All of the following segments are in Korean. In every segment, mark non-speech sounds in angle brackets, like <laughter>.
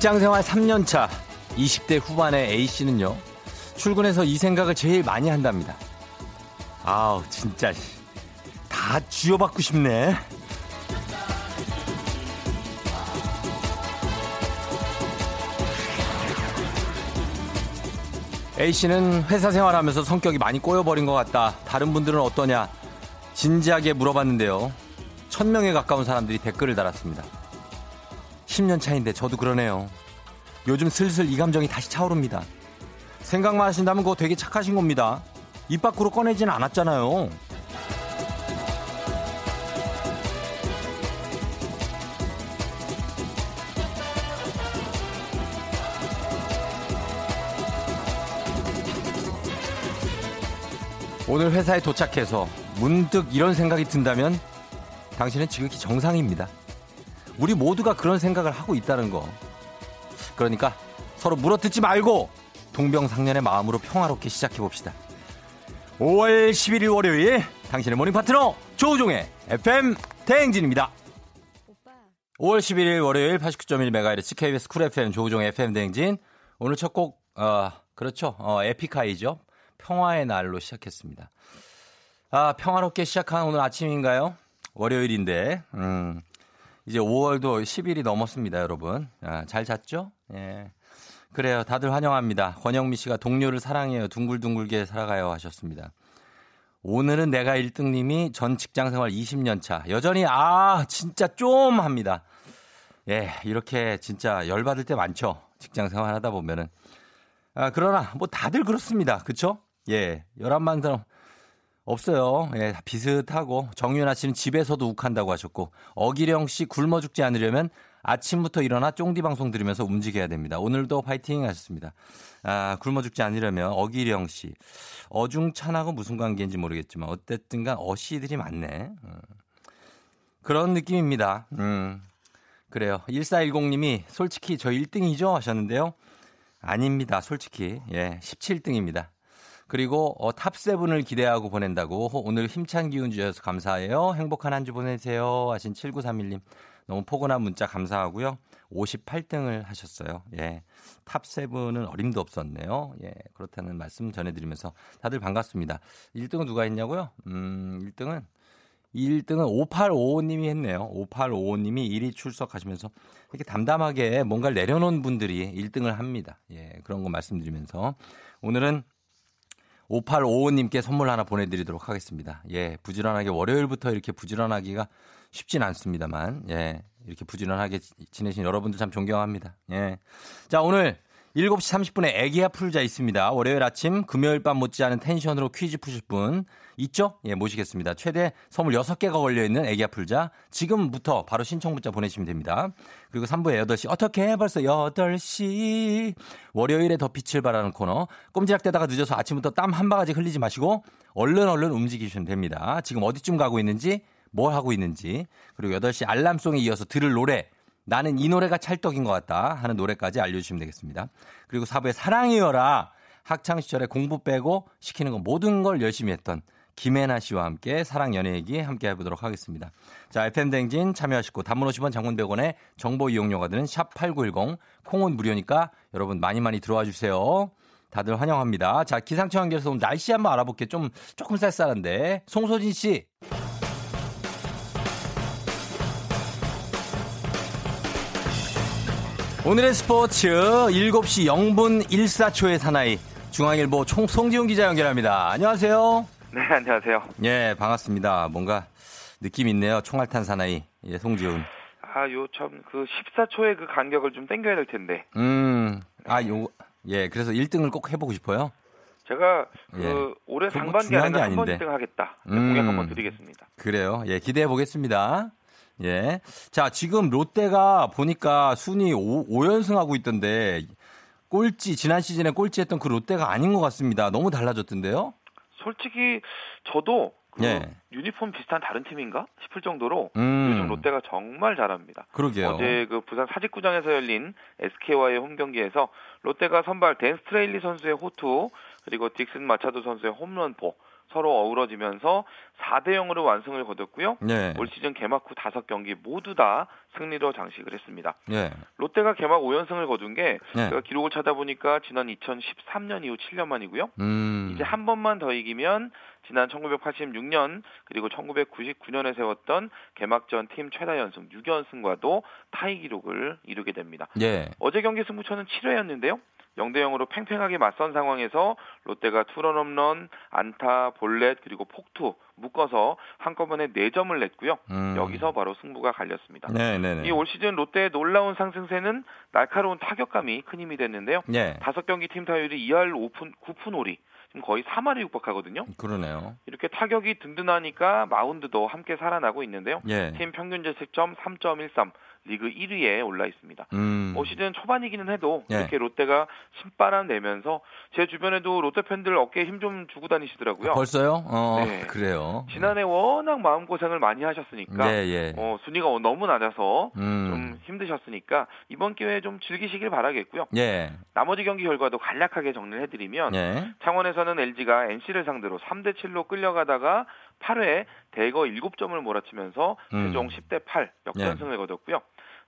직장 생활 3년 차 20대 후반의 A씨는요. 출근해서 이 생각을 제일 많이 한답니다. 아우 진짜 다 쥐어받고 싶네. A씨는 회사 생활하면서 성격이 많이 꼬여버린 것 같다. 다른 분들은 어떠냐? 진지하게 물어봤는데요. 천명에 가까운 사람들이 댓글을 달았습니다. 10년 차인데 저도 그러네요. 요즘 슬슬 이 감정이 다시 차오릅니다. 생각만 하신다면 그거 되게 착하신 겁니다. 입 밖으로 꺼내지는 않았잖아요. 오늘 회사에 도착해서 문득 이런 생각이 든다면 당신은 지극히 정상입니다. 우리 모두가 그런 생각을 하고 있다는 거. 그러니까 서로 물어뜯지 말고 동병상련의 마음으로 평화롭게 시작해 봅시다. 5월 11일 월요일 당신의 모닝 파트너 조우종의 FM 대행진입니다. 5월 11일 월요일 89.1MHz KBS 쿨 FM 조우종의 FM 대행진 오늘 첫 곡 어, 그렇죠. 어, 에픽하이죠. 평화의 날로 시작했습니다. 아, 평화롭게 시작한 오늘 아침인가요? 월요일인데, 음, 이제 5월도 10일이 넘었습니다, 여러분. 아, 잘 잤죠? 예. 그래요. 다들 환영합니다. 권영미 씨가 동료를 사랑해요. 둥글둥글게 살아가요. 하셨습니다. 오늘은 내가 1등님이 전 직장 생활 20년 차. 여전히, 아, 진짜 좀 합니다. 예, 이렇게 진짜 열받을 때 많죠. 직장 생활 하다 보면은. 아, 그러나, 뭐 다들 그렇습니다. 그쵸? 예, 11만 사람 없어요. 예, 비슷하고. 정윤아 씨는 집에서도 욱한다고 하셨고, 어기령 씨 굶어 죽지 않으려면 아침부터 일어나 쫑디 방송 들으면서 움직여야 됩니다. 오늘도 파이팅 하셨습니다. 아, 굶어 죽지 않으려면 어기령 씨. 어중찬하고 무슨 관계인지 모르겠지만, 어쨌든 간 어씨들이 많네. 음. 그런 느낌입니다. 음. 그래요. 1410님이 솔직히 저 1등이죠? 하셨는데요. 아닙니다. 솔직히. 예, 17등입니다. 그리고 어, 탑세븐을 기대하고 보낸다고 오늘 힘찬 기운 주셔서 감사해요. 행복한 한 주 보내세요. 하신 7931님. 너무 포근한 문자 감사하고요. 58등을 하셨어요. 예. 탑세븐은 어림도 없었네요. 예. 그렇다는 말씀 전해드리면서 다들 반갑습니다. 1등은 누가 했냐고요? 음, 1등은 1등은 5855님이 했네요. 5855님이 1위 출석하시면서 이렇게 담담하게 뭔가를 내려놓은 분들이 1등을 합니다. 예, 그런 거 말씀드리면서 오늘은 5855님께 선물 하나 보내드리도록 하겠습니다. 예, 부지런하게 월요일부터 이렇게 부지런하기가 쉽진 않습니다만, 예, 이렇게 부지런하게 지내신 여러분들 참 존경합니다. 예. 자, 오늘 7시 30분에 애기야 풀자 있습니다. 월요일 아침, 금요일 밤 못지않은 텐션으로 퀴즈 푸실 분 있죠? 예, 모시겠습니다. 최대 선물 6개가 걸려있는 애기야 풀자. 지금부터 바로 신청 문자 보내시면 됩니다. 그리고 3부에 8시. 어떻게 벌써 8시. 월요일에 더 빛을 발하는 코너. 꼼지락대다가 늦어서 아침부터 땀 한 바가지 흘리지 마시고 얼른 얼른 움직이시면 됩니다. 지금 어디쯤 가고 있는지, 뭘 하고 있는지. 그리고 8시 알람송에 이어서 들을 노래. 나는 이 노래가 찰떡인 것 같다 하는 노래까지 알려주시면 되겠습니다. 그리고 4부에 사랑이여라 학창시절에 공부 빼고 시키는 거 모든 걸 열심히 했던 김혜나 씨와 함께 사랑 연애 얘기 함께 해보도록 하겠습니다. 자, FM댕진 참여하시고 단문 50원 장문 100원에 정보 이용료가 드는 샵8910 콩은 무료니까 여러분 많이 많이 들어와 주세요. 다들 환영합니다. 자, 기상청 연결해서 오늘 날씨 한번 알아볼게요. 좀 조금 쌀쌀한데. 송소진 씨. 오늘의 스포츠 7시 0분 14초의 사나이 중앙일보 총 송지훈 기자 연결합니다. 안녕하세요. 네, 안녕하세요. 예, 반갑습니다. 뭔가 느낌 있네요. 총알탄 사나이. 예, 송지훈. 아, 요 참 그 14초의 그 간격을 좀 땡겨야 될 텐데. 음. 아, 요 예, 그래서 1등을 꼭 해보고 싶어요. 제가 그 예. 올해 상반기에는 중요한 게 한번 아닌데. 1등 하겠다. 음. 공약 한번 드리겠습니다. 그래요. 예, 기대해 보겠습니다. 예. 자, 지금 롯데가 보니까 순위 5, 5연승하고 있던데 꼴찌 지난 시즌에 꼴찌했던 그 롯데가 아닌 것 같습니다. 너무 달라졌던데요? 솔직히 저도 그 예. 유니폼 비슷한 다른 팀인가 싶을 정도로 음. 요즘 롯데가 정말 잘합니다. 그러게요. 어제 그 부산 사직구장에서 열린 SK와의 홈 경기에서 롯데가 선발 댄 스트레일리 선수의 호투 그리고 딕슨 마차도 선수의 홈런포 서로 어우러지면서 4대 0으로 완승을 거뒀고요. 네. 올 시즌 개막 후 5경기 모두 다 승리로 장식을 했습니다. 예. 롯데가 개막 5연승을 거둔 게 네. 제가 기록을 찾아보니까 지난 2013년 이후 7년 만이고요. 음. 이제 한 번만 더 이기면 지난 1986년 그리고 1999년에 세웠던 개막전 팀 최다 연승 6연승과도 타이 기록을 이루게 됩니다. 예. 어제 경기 승부처는 7회였는데요. 0대 0으로 팽팽하게 맞선 상황에서 롯데가 투런 홈런, 안타, 볼넷 그리고 폭투 묶어서 한꺼번에 4점을 냈고요. 음. 여기서 바로 승부가 갈렸습니다. 네, 네, 네. 이올 시즌 롯데의 놀라운 상승세는 날카로운 타격감이 큰 힘이 됐는데요. 예. 다섯 경기 팀 타율이 2할 5푼 9푼 5리. 지금 거의 3할에 육박하거든요. 그러네요. 이렇게 타격이 든든하니까 마운드도 함께 살아나고 있는데요. 예. 팀 평균 자책점 3.13, 리그 1위에 올라 있습니다. 음. 올 시즌 초반이기는 해도 예. 이렇게 롯데가 신바람 내면서 제 주변에도 롯데 팬들 어깨에 힘 좀 주고 다니시더라고요. 벌써요? 어, 네. <laughs> 그래요. 지난해 워낙 마음 고생을 많이 하셨으니까 예, 예. 어, 순위가 너무 낮아서 음. 좀 힘드셨으니까 이번 기회에 좀 즐기시길 바라겠고요. 예. 나머지 경기 결과도 간략하게 정리를 해드리면 예. 창원에서는 LG가 NC를 상대로 3대 7로 끌려가다가 8회 대거 7점을 몰아치면서 음. 최종 10대 8 역전승을 거뒀고요.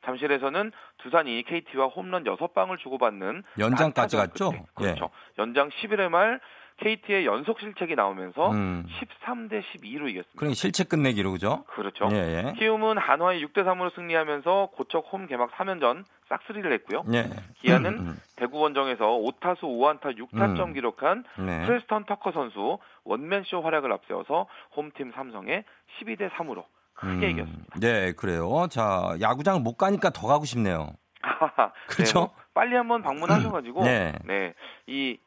잠실에서는 두산이 KT와 홈런 6방을 주고받는 연장까지 갔죠? 끝에, 그렇죠. 연장 11회 말 KT의 연속 실책이 나오면서 음. 13대 12로 이겼습니다. 그러니 실책 끝내기로 그죠? 그렇죠. 예, 예. 키움은 한화의 6대 3으로 승리하면서 고척 홈 개막 3연전 싹쓸이를 했고요. 예. 기아는 음, 대구 원정에서 5타수 5안타 6타점 음. 기록한 음. 네. 프레스턴 터커 선수 원맨쇼 활약을 앞세워서 홈팀 삼성에 12대 3으로 크게 음, 이겼습니다. 네, 그래요. 자, 야구장을 못 가니까 더 가고 싶네요. 그렇죠? <laughs> 네, 뭐 빨리 한번 방문하셔가지고 네. 네. 이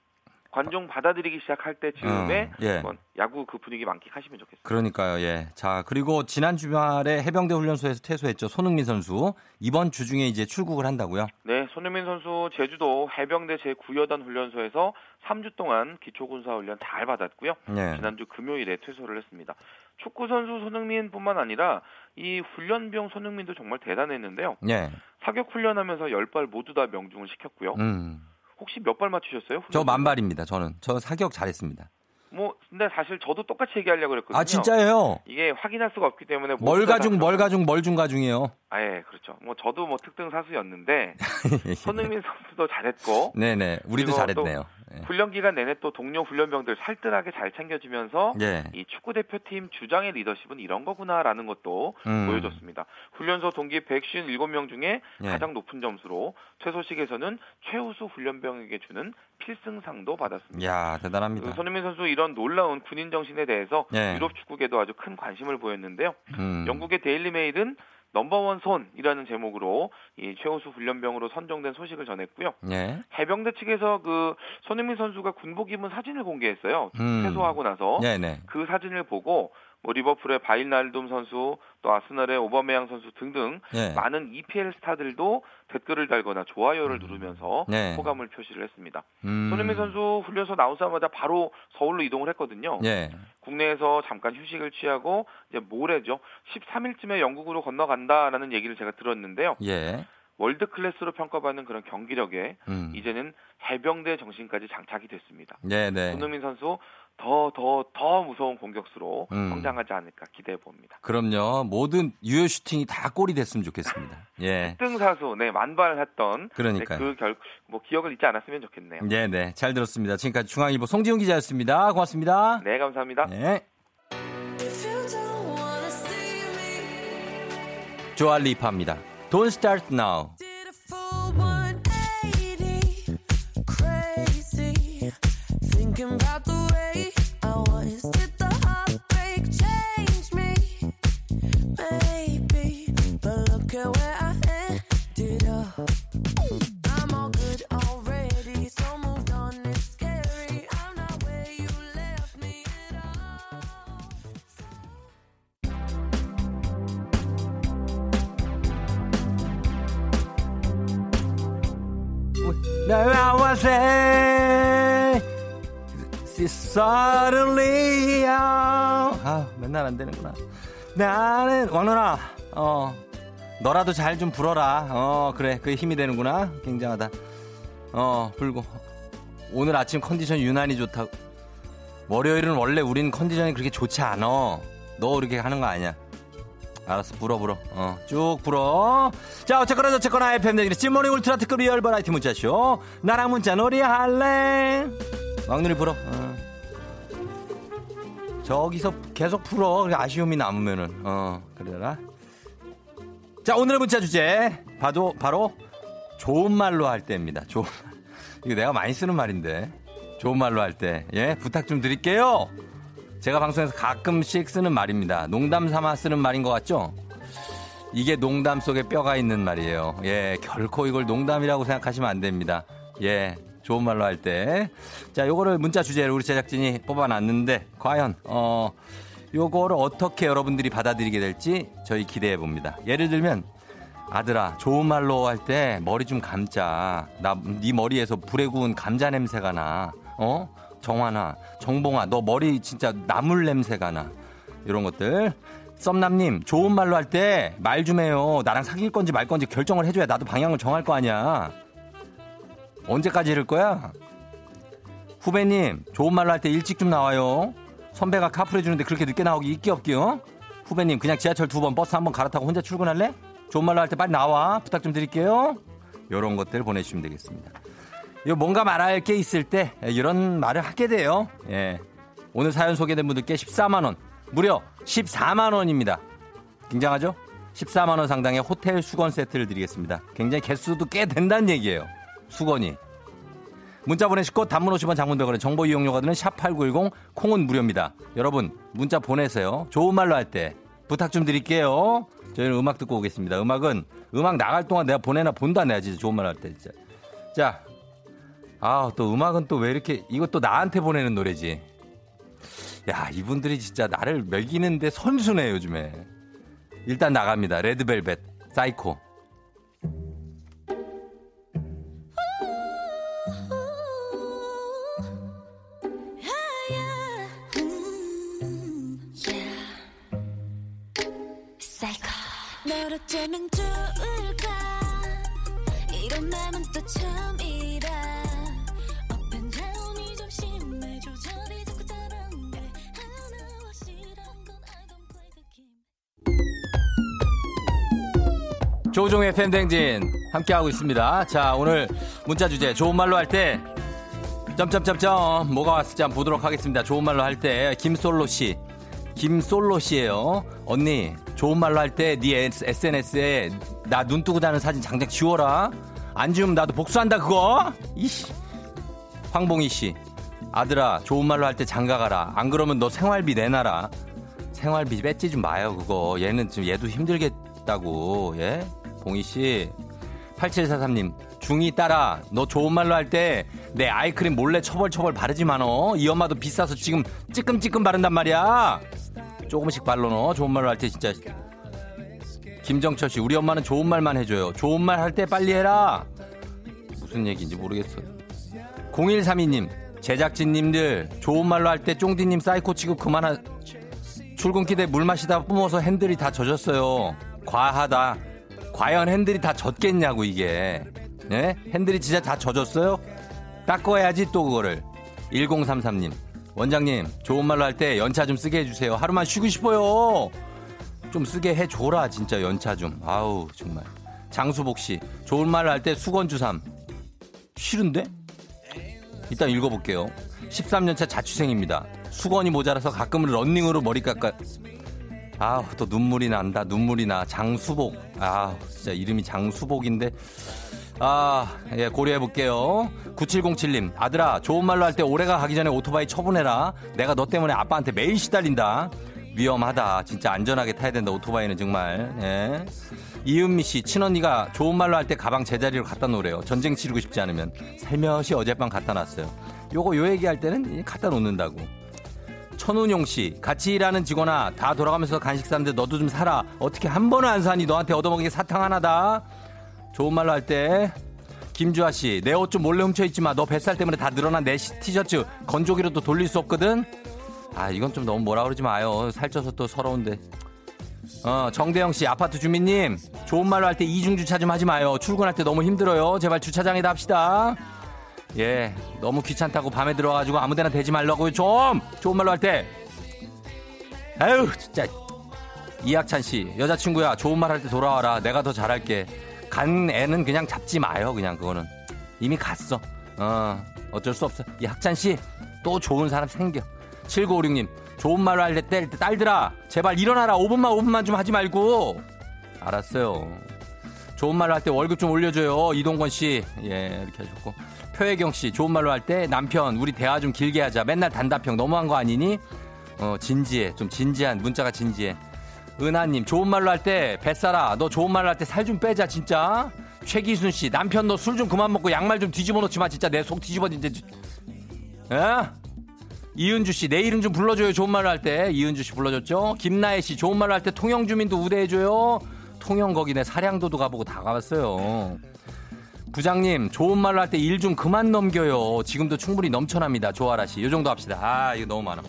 관중 받아들이기 시작할 때쯤에 어, 예. 한번 야구 그 분위기 만끽하시면 좋겠습니다. 그러니까요, 예. 자, 그리고 지난 주말에 해병대 훈련소에서 퇴소했죠. 손흥민 선수. 이번 주 중에 이제 출국을 한다고요? 네, 손흥민 선수 제주도 해병대 제 9여단 훈련소에서 3주 동안 기초군사훈련 잘 받았고요. 네. 지난주 금요일에 퇴소를 했습니다. 축구 선수 손흥민뿐만 아니라 이 훈련병 손흥민도 정말 대단했는데요. 예. 사격 훈련하면서 10발 모두 다 명중을 시켰고요. 음. 혹시 몇 발 맞추셨어요? 저? 만발입니다, 저는. 저 사격 잘했습니다. 뭐 근데 사실 저도 똑같이 얘기하려고 그랬거든요. 아, 진짜예요? 이게 확인할 수가 없기 때문에 모두 뭘다 가중, 다뭘 가중, 뭘 중가중이에요. 아, 예, 그렇죠. 뭐 저도 뭐 특등 사수였는데 <laughs> 손흥민 선수도 잘했고 네네. 우리도 잘했네요. 예. 훈련 기간 내내 또 동료 훈련병들 살뜰하게 잘 챙겨주면서 예. 이 축구 대표팀 주장의 리더십은 이런 거구나라는 것도 음. 보여줬습니다. 훈련소 동기 157명 중에 예. 가장 높은 점수로 퇴소식에서는 최우수 훈련병에게 주는 필승상도 받았습니다. 이야, 그 대단합니다. 손흥민 선수 이런 놀라운 군인 정신에 대해서 예. 유럽 축구계도 아주 큰 관심을 보였는데요. 음. 영국의 데일리 메일은 넘버원 손이라는 제목으로 이 최우수 훈련병으로 선정된 소식을 전했고요. 예. 해병대 측에서 그 손흥민 선수가 군복 입은 사진을 공개했어요. 음. 퇴소하고 나서 네네. 그 사진을 보고 뭐 리버풀의 바일날둠 선수, 또 아스날의 오바메양 선수 등등 예. 많은 EPL 스타들도 댓글을 달거나 좋아요를 누르면서 네. 호감을 표시를 했습니다. 음. 손흥민 선수 훈련소 나오자마자 바로 서울로 이동을 했거든요. 예. 국내에서 잠깐 휴식을 취하고 이제 모레죠. 13일쯤에 영국으로 건너간다라는 얘기를 제가 들었는데요. 예. 월드 클래스로 평가받는 그런 경기력에 음. 이제는 해병대 정신까지 장착이 됐습니다. 네네. 손흥민 선수 더 더 더 무서운 공격수로 음. 성장하지 않을까 기대해 봅니다. 그럼요. 모든 유효 슈팅이 다 골이 됐으면 좋겠습니다. 예. 등사수 네 만발했던 그러니까요. 그결뭐 기억을 잊지 않았으면 좋겠네요. 네네. 잘 들었습니다. 지금까지 중앙일보 송지훈 기자였습니다. 고맙습니다. 네 감사합니다. 네. 조알리파입니다. Don't start now. 나와세. suddenly 아 맨날 안 되는구나. 나는 왕누나 어 너라도 잘 좀 불어라. 어 그래 그게 힘이 되는구나. 굉장하다. 어 불고. 오늘 아침 컨디션 유난히 좋다고. 월요일은 원래 우린 컨디션이 그렇게 좋지 않아. 너 그렇게 하는 거 아니야. 알았어, 불어, 불어. 어, 쭉 불어. 자, 어쨌거나 저쨌거나 FM 댕진은 찐모닝 울트라 특급 real 버라이어티 문자쇼. 나랑 문자 놀이 할래? 왕눈이 불어. 어. 저기서 계속 풀어. 아쉬움이 남으면은. 어, 그래라. 자, 오늘의 문자 주제. 바로, 바로, 좋은 말로 할 때입니다. 좋은 말. 이거 내가 많이 쓰는 말인데. 좋은 말로 할 때. 예, 부탁 좀 드릴게요. 제가 방송에서 가끔씩 쓰는 말입니다. 농담 삼아 쓰는 말인 것 같죠? 이게 농담 속에 뼈가 있는 말이에요. 예, 결코 이걸 농담이라고 생각하시면 안 됩니다. 예, 좋은 말로 할 때. 자, 요거를 문자 주제를 우리 제작진이 뽑아놨는데, 과연, 어, 요거를 어떻게 여러분들이 받아들이게 될지 저희 기대해 봅니다. 예를 들면, 아들아, 좋은 말로 할 때 머리 좀 감자. 나, 네 머리에서 불에 구운 감자 냄새가 나. 어? 정환아, 정봉아, 너 머리 진짜 나물 냄새가 나. 이런 것들. 썸남님, 좋은 말로 할 때 말 좀 해요. 나랑 사귈 건지 말 건지 결정을 해줘야 나도 방향을 정할 거 아니야. 언제까지 이럴 거야? 후배님, 좋은 말로 할 때 일찍 좀 나와요. 선배가 카풀 해주는데 그렇게 늦게 나오기 있기 없기요? 후배님, 그냥 지하철 두 번, 버스 한 번 갈아타고 혼자 출근할래? 좋은 말로 할 때 빨리 나와. 부탁 좀 드릴게요. 요런 것들 보내주시면 되겠습니다. 요 뭔가 말할 게 있을 때 이런 말을 하게 돼요. 예. 오늘 사연 소개된 분들께 14만원, 무려 14만원입니다. 굉장하죠? 14만원 상당의 호텔 수건 세트를 드리겠습니다. 굉장히 개수도 꽤 된다는 얘기예요. 수건이. 문자 보내시고 단문 50원 장문백원의 정보 이용료가 드는 샵8910 콩은 무료입니다. 여러분 문자 보내세요. 좋은 말로 할 때 부탁 좀 드릴게요. 저희는 음악 듣고 오겠습니다. 음악은 음악 나갈 동안 내가 보내나 본다 내가 진짜 좋은 말 할 때 진짜. 자, 아 또 음악은 또 왜 이렇게 이것도 나한테 보내는 노래지. 야 이분들이 진짜 나를 먹이는데 선수네 요즘에. 일단 나갑니다. 레드벨벳 사이코. 조종의 팬댕진 함께하고 있습니다. 자, 오늘 문자 주제 좋은 말로 할 때 점점점점 뭐가 왔을지 한번 보도록 하겠습니다. 좋은 말로 할 때 김솔로 씨. 김솔로 씨예요. 언니, 좋은 말로 할 때 네 SNS에 나 눈 뜨고 자는 사진 당장 지워라. 안 지우면 나도 복수한다 그거. 이씨. 황봉희 씨. 아들아, 좋은 말로 할 때 장가 가라. 안 그러면 너 생활비 내놔라. 생활비 뺏지 좀 마요, 그거. 얘는 좀 얘도 힘들겠다고. 예? 봉희 씨. 8743님. 중이 따라 너 좋은 말로 할 때 내 아이크림 몰래 처벌처벌 바르지 마너. 이 엄마도 비싸서 지금 찌끔찌끔 바른단 말이야. 조금씩 발로 넣어. 좋은 말로 할 때 진짜. 김정철 씨. 우리 엄마는 좋은 말만 해줘요. 좋은 말 할 때 빨리 해라. 무슨 얘기인지 모르겠어요. 0132님. 제작진님들 좋은 말로 할 때 쫑디님 사이코 치고 그만하 출근길에 물 마시다 뿜어서 핸들이 다 젖었어요. 과하다. 과연 핸들이 다 젖겠냐고 이게. 예? 핸들이 진짜 다 젖었어요? 닦아야지 또 그거를. 1033님. 원장님, 좋은 말로 할 때 연차 좀 쓰게 해주세요. 하루만 쉬고 싶어요. 좀 쓰게 해줘라, 진짜 연차 좀. 아우, 정말. 장수복 씨, 좋은 말로 할 때 수건 주삼. 싫은데? 일단 읽어볼게요. 13년차 자취생입니다. 수건이 모자라서 가끔은 런닝으로 머리 깎아. 아우, 또 눈물이 난다, 눈물이 나. 장수복. 아 진짜 이름이 장수복인데. 아, 예, 고려해 볼게요. 9707님, 아들아, 좋은 말로 할때 올해가 가기 전에 오토바이 처분해라. 내가 너 때문에 아빠한테 매일 시달린다. 위험하다. 진짜 안전하게 타야 된다, 오토바이는 정말. 예. 이은미 씨, 친언니가 좋은 말로 할 때 가방 제자리로 갖다 놓으래요. 전쟁 치르고 싶지 않으면. 살며시 어젯밤 갖다 놨어요. 요거, 요 얘기할 때는 갖다 놓는다고. 천운용 씨, 같이 일하는 직원아, 다 돌아가면서 간식 사는데 너도 좀 사라. 어떻게 한 번은 안 사니? 너한테 얻어먹이게 사탕 하나다. 좋은 말로 할 때. 김주아 씨, 내 옷 좀 몰래 훔쳐있지 마. 너 뱃살 때문에 다 늘어난 내 시- 티셔츠 건조기로도 돌릴 수 없거든? 아, 이건 좀 너무 뭐라 그러지 마요. 살쪄서 또 서러운데. 어, 정대영 씨, 아파트 주민님, 좋은 말로 할 때 이중 주차 좀 하지 마요. 출근할 때 너무 힘들어요. 제발 주차장에다 합시다. 예, 너무 귀찮다고 밤에 들어가지고 아무데나 대지 말라고요. 좀 좋은 말로 할 때. 아유, 진짜. 이학찬 씨, 여자친구야, 좋은 말 할 때 돌아와라. 내가 더 잘할게. 간 애는 그냥 잡지 마요. 그냥 그거는 이미 갔어. 어, 어쩔 수 없어. 이 학찬 씨, 또 좋은 사람 생겨. 7956님, 좋은 말로 할 때 딸들아, 제발 일어나라. 5분만 5분만 좀 하지 말고. 알았어요. 좋은 말로 할 때 월급 좀 올려줘요. 이동건 씨. 예, 이렇게 하셨고. 표혜경 씨, 좋은 말로 할 때 남편, 우리 대화 좀 길게 하자. 맨날 단답형 너무한 거 아니니? 어, 진지해. 좀 진지한, 문자가 진지해. 은하님, 좋은 말로 할 때, 뱃살아, 너 좋은 말로 할 때 살 좀 빼자, 진짜. 최기순 씨, 남편 너 술 좀 그만 먹고 양말 좀 뒤집어 놓지 마, 진짜 내 속 뒤집어, 진짜. 에? 이은주 씨, 내 이름 좀 불러줘요, 좋은 말로 할 때. 이은주 씨 불러줬죠? 김나혜 씨, 좋은 말로 할 때 통영 주민도 우대해줘요. 통영 거기 내 사량도도 가보고 다 가봤어요. 부장님, 좋은 말로 할 때 일 좀 그만 넘겨요. 지금도 충분히 넘쳐납니다. 조아라 씨. 요 정도 합시다. 아, 이거 너무 많아.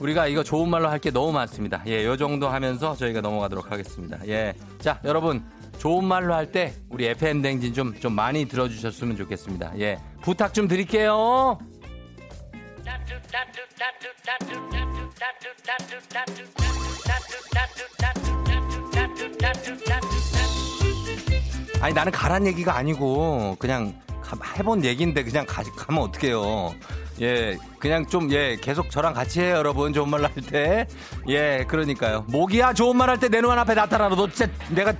우리가 이거 좋은 말로 할 게 너무 많습니다. 예, 요 정도 하면서 저희가 넘어가도록 하겠습니다. 예. 자, 여러분. 좋은 말로 할 때 우리 FM 댕진 좀, 좀 많이 들어주셨으면 좋겠습니다. 예. 부탁 좀 드릴게요. 아니 나는 가란 얘기가 아니고 그냥 가- 해본 얘기인데 그냥 가, 가면 어떡해요. 예, 그냥 좀, 예, 계속 저랑 같이 해요, 여러분. 좋은 말 할 때. 예, 그러니까요. 모기야, 좋은 말 할 때 내 눈 앞에 나타나라. 너 진짜 내가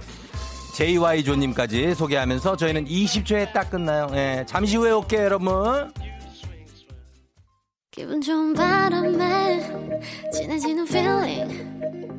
JY조님까지 소개하면서 저희는 20초에 딱 끝나요. 예, 잠시 후에 올게요, 여러분. 기분 좋은 바람에 진해지는 feeling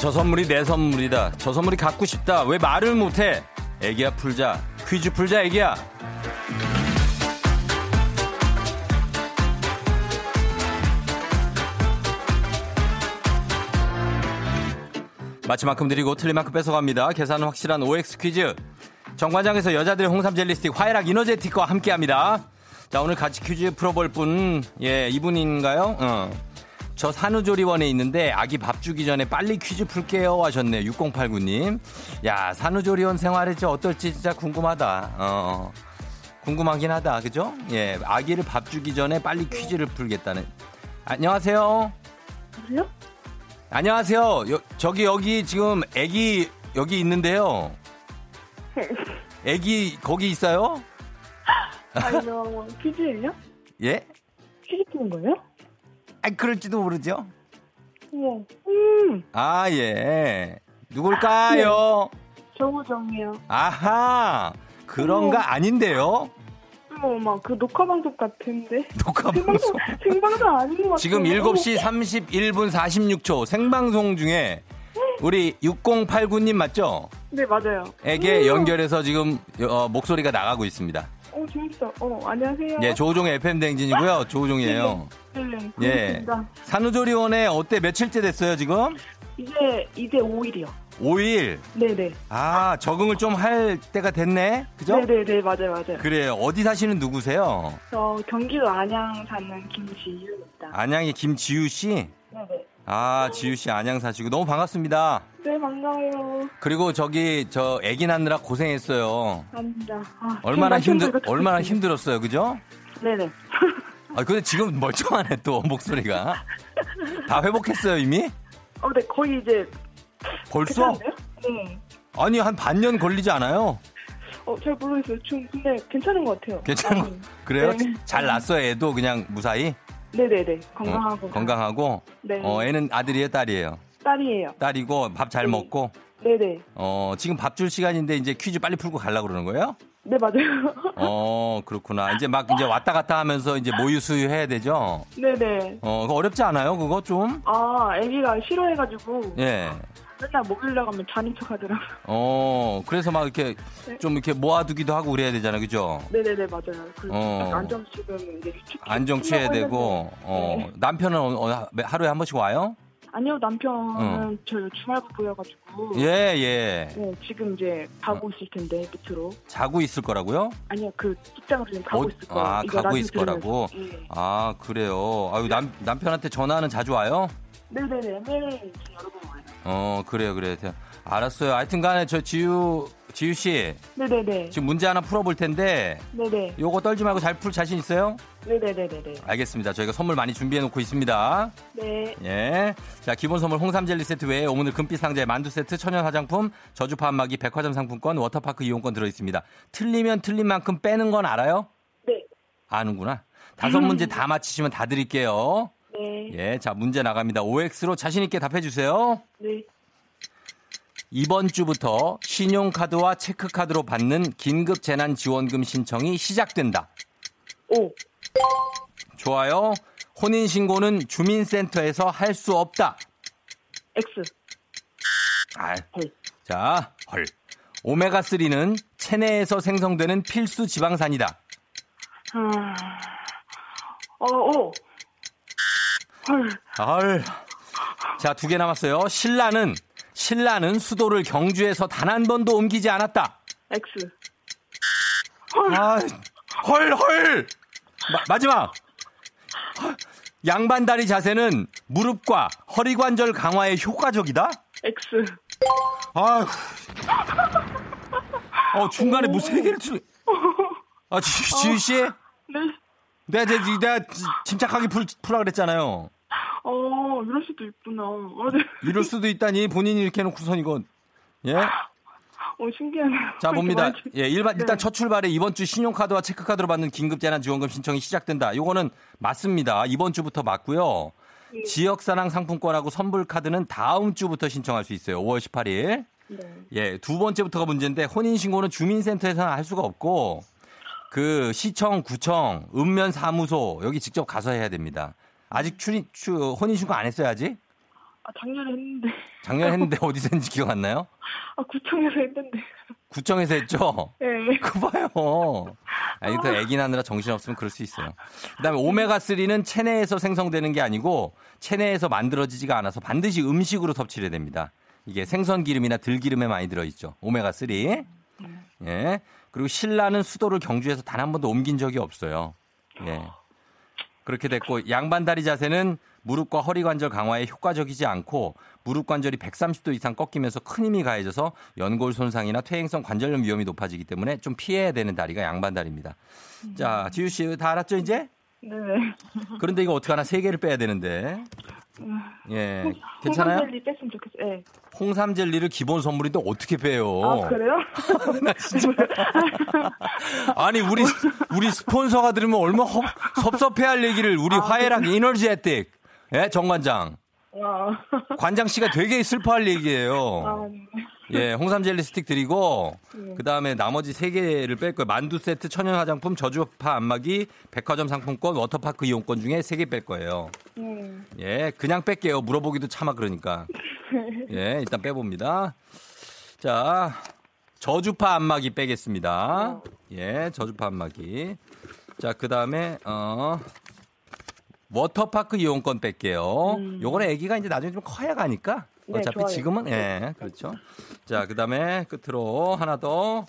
저 선물이 내 선물이다. 저 선물이 갖고 싶다. 왜 말을 못해? 애기야 풀자. 퀴즈 풀자 애기야. 맞힌 만큼 드리고 틀린 만큼 뺏어갑니다. 계산은 확실한 OX 퀴즈. 정관장에서 여자들의 홍삼 젤리 스틱 화해락 이너제틱과 함께합니다. 자 오늘 같이 퀴즈 풀어볼 분, 예 이분인가요? 어. 저 산후조리원에 있는데 아기 밥 주기 전에 빨리 퀴즈 풀게요 하셨네 6089님. 야 산후조리원 생활이 진짜 어떨지 진짜 궁금하다. 어 궁금하긴 하다 그죠? 예 아기를 밥 주기 전에 빨리 퀴즈를 풀겠다는. 안녕하세요. 그래요? 안녕하세요. 여- 저기 여기 지금 아기 여기 있는데요. 아기 거기 있어요? 아니요, 퀴즈예요? 예? 퀴즈 푸는 거예요? 아 그럴지도 모르죠. 우와, 음, 아 예. 누굴까요? 정우정이요. 아하 그런가 아닌데요. 어머, 막그 녹화 방송 같은데. <laughs> 녹화 생방송, 방송. 생방송 아닌 것 같아요. 지금 7시 31분 46초 생방송 중에 우리 6089님 맞죠? 네, 맞아요. 에게 음, 연결해서 지금 어, 목소리가 나가고 있습니다. 어, 재밌어. 어, 안녕하세요. 예, 조우종의 FM 댕진이고요. 조우종이에요. 네, 네, 예. 산후조리원에 어때 며칠째 됐어요 지금? 이제, 이제 5일이요. 5일. 네네. 아 적응을 좀 할 때가 됐네. 그죠? 네네네, 맞아요, 맞아요. 그래요. 어디 사시는 누구세요? 저 경기도 안양 사는 김지유입니다. 안양의 김지우 씨. 네네. 아 지우 씨 안양 사시고 너무 반갑습니다. 네, 반가워요. 그리고 저기 저 아기 낳느라 고생했어요. 아닙니다. 아, 얼마나 힘들 얼마나. 힘들었어요, 그죠? 네네. 아 근데 지금 멀쩡하네 또 목소리가 다 회복했어요 이미? 어, 네, 거의 이제. 벌써? 괜찮은데요? 네. 아니 한 반년 걸리지 않아요? 어, 잘 모르겠어요. 좀, 근데 괜찮은 것 같아요. 괜찮은 거 음. 그래요? 네. 잘 났어요 애도 그냥 무사히 네네네. 건강하고. 어, 건강하고 네. 어 애는 아들이에요 딸이에요? 딸이에요. 딸이고 밥잘 네. 먹고 네네. 어 지금 밥 줄 시간인데 이제 퀴즈 빨리 풀고 가려고 그러는 거예요? 네, 맞아요. 어, 그렇구나. 이제 막 이제 왔다 갔다 하면서 이제 모유 수유 해야 되죠? 네네. 어, 그거 어렵지 않아요? 그거 좀? 아, 애기가 싫어해가지고 예. 맨날 먹이려 가면 자는 척 하더라고요. 어, 그래서 막 이렇게 네. 좀 이렇게 모아두기도 하고 그래야 되잖아요. 그죠? 네네네, 맞아요. 그래서 어. 안정 지금 이제 취- 안정 취해야 되고. 어, 네. 남편은 어, 어, 하루에 한 번씩 와요? 아니요, 남편은 어. 저 주말부 부여가지고. 예, 예. 네, 지금 이제 가고 있을 텐데, 밑으로. 자고 있을 거라고요? 아니요, 그 직장으로 지금 가고 어, 있을 거예요. 아, 가고 있을 거라고? 들으면서. 예. 아, 그래요. 아유, 남, 남편한테 전화는 자주 와요? 네네네, 매일 여러 번 와요. 어, 그래요, 그래요. 알았어요. 하여튼 간에 저 지유, 지유 씨, 네네네. 지금 문제 하나 풀어볼 텐데, 네네. 요거 떨지 말고 잘 풀 자신 있어요? 네네네네네. 알겠습니다. 저희가 선물 많이 준비해 놓고 있습니다. 네. 예. 자, 기본 선물 홍삼 젤리 세트 외에 오늘 금빛 상자에 만두 세트, 천연 화장품, 저주파 안마기, 백화점 상품권, 워터파크 이용권 들어 있습니다. 틀리면 틀린 만큼 빼는 건 알아요? 네. 아는구나. 다섯 문제 <laughs> 다 맞히시면 다 드릴게요. 네. 예. 자, 문제 나갑니다. OX로 자신 있게 답해 주세요. 네. 이번 주부터 신용카드와 체크카드로 받는 긴급 재난 지원금 신청이 시작된다. 오. 좋아요. 혼인 신고는 주민센터에서 할 수 없다. X. 아, 헐. 자, 헐. 오메가 3는 체내에서 생성되는 필수 지방산이다. 아. 어, 오. 헐. 헐. 자, 두 개 남았어요. 신라는, 신라는 수도를 경주에서 단 한 번도 옮기지 않았다. X. 아, 헐, 헐. 마, 마지막. 헐. 양반다리 자세는 무릎과 허리 관절 강화에 효과적이다? X. 아휴. 어, 중간에 뭐 세 개를 틀. 아, 지, 지유 씨? 네. 내가, 내가, 내가 침착하게 풀, 풀라 그랬잖아요. 어, 이럴 수도 있구나. 어, 네. 이럴 수도 있다니 본인이 이렇게 해놓고선 이건. 예? 어, 신기하네요. 자, 봅니다. 예, 일반, 네. 일단 첫 출발에 이번 주 신용카드와 체크카드로 받는 긴급재난 지원금 신청이 시작된다. 요거는 맞습니다. 이번 주부터 맞고요. 네. 지역사랑 상품권하고 선불카드는 다음 주부터 신청할 수 있어요. 5월 18일. 네. 예, 두 번째부터가 문제인데 혼인신고는 주민센터에서는 할 수가 없고 그 시청, 구청, 읍면 사무소 여기 직접 가서 해야 됩니다. 아직 출입, 추, 혼인신고 안 했어요, 아직? 아, 작년에 했는데. 작년에 했는데 <laughs> 어디서 했는지 기억 안 나요? 아, 구청에서 했는데. 구청에서 했죠? <laughs> 네. 그 봐요. 아니, 또 애기 낳느라 정신없으면 그럴 수 있어요. 그 다음에 오메가3는 체내에서 생성되는 게 아니고 체내에서 만들어지지가 않아서 반드시 음식으로 섭취를 해야 됩니다. 이게 생선 기름이나 들기름에 많이 들어있죠. 오메가3. 예. 그리고 신라는 수도를 경주에서 단 한 번도 옮긴 적이 없어요. 예. 그렇게 됐고 양반다리 자세는 무릎과 허리 관절 강화에 효과적이지 않고 무릎 관절이 130도 이상 꺾이면서 큰 힘이 가해져서 연골 손상이나 퇴행성 관절염 위험이 높아지기 때문에 좀 피해야 되는 다리가 양반다리입니다. 자, 지유 씨 다 알았죠 이제? 네네. 그런데 이거 어떻게 하나 세 개를 빼야 되는데. 예. 괜찮아요? 홍삼 젤리 뺐으면 좋겠어요. 네. 홍삼 젤리를 기본 선물인데 어떻게 빼요? 아, 그래요? <laughs> <laughs> 아니 우리 우리 스폰서가 들으면 얼마나 허- 섭섭해할 얘기를 우리 화해락 이너지에틱 예 정관장 아, 관장 씨가 되게 슬퍼할 얘기예요. 아, 네. 예 <laughs> 홍삼 젤리 스틱 드리고 네. 그 다음에 나머지 세 개를 뺄 거예요. 만두 세트, 천연 화장품, 저주파 안마기, 백화점 상품권, 워터파크 이용권 중에 세개뺄 거예요. 음. 예 그냥 뺄게요. 물어보기도 참아 그러니까 <laughs> 예 일단 빼봅니다. 자 저주파 안마기 빼겠습니다. 예, 저주파 안마기. 자, 그 다음에, 어, 워터파크 이용권 뺄게요. 요거는 애기가 이제 나중에 좀 커야 가니까. 네, 어차피 좋아요. 지금은, 예, 그렇죠. 자, 그 다음에 끝으로 하나 더.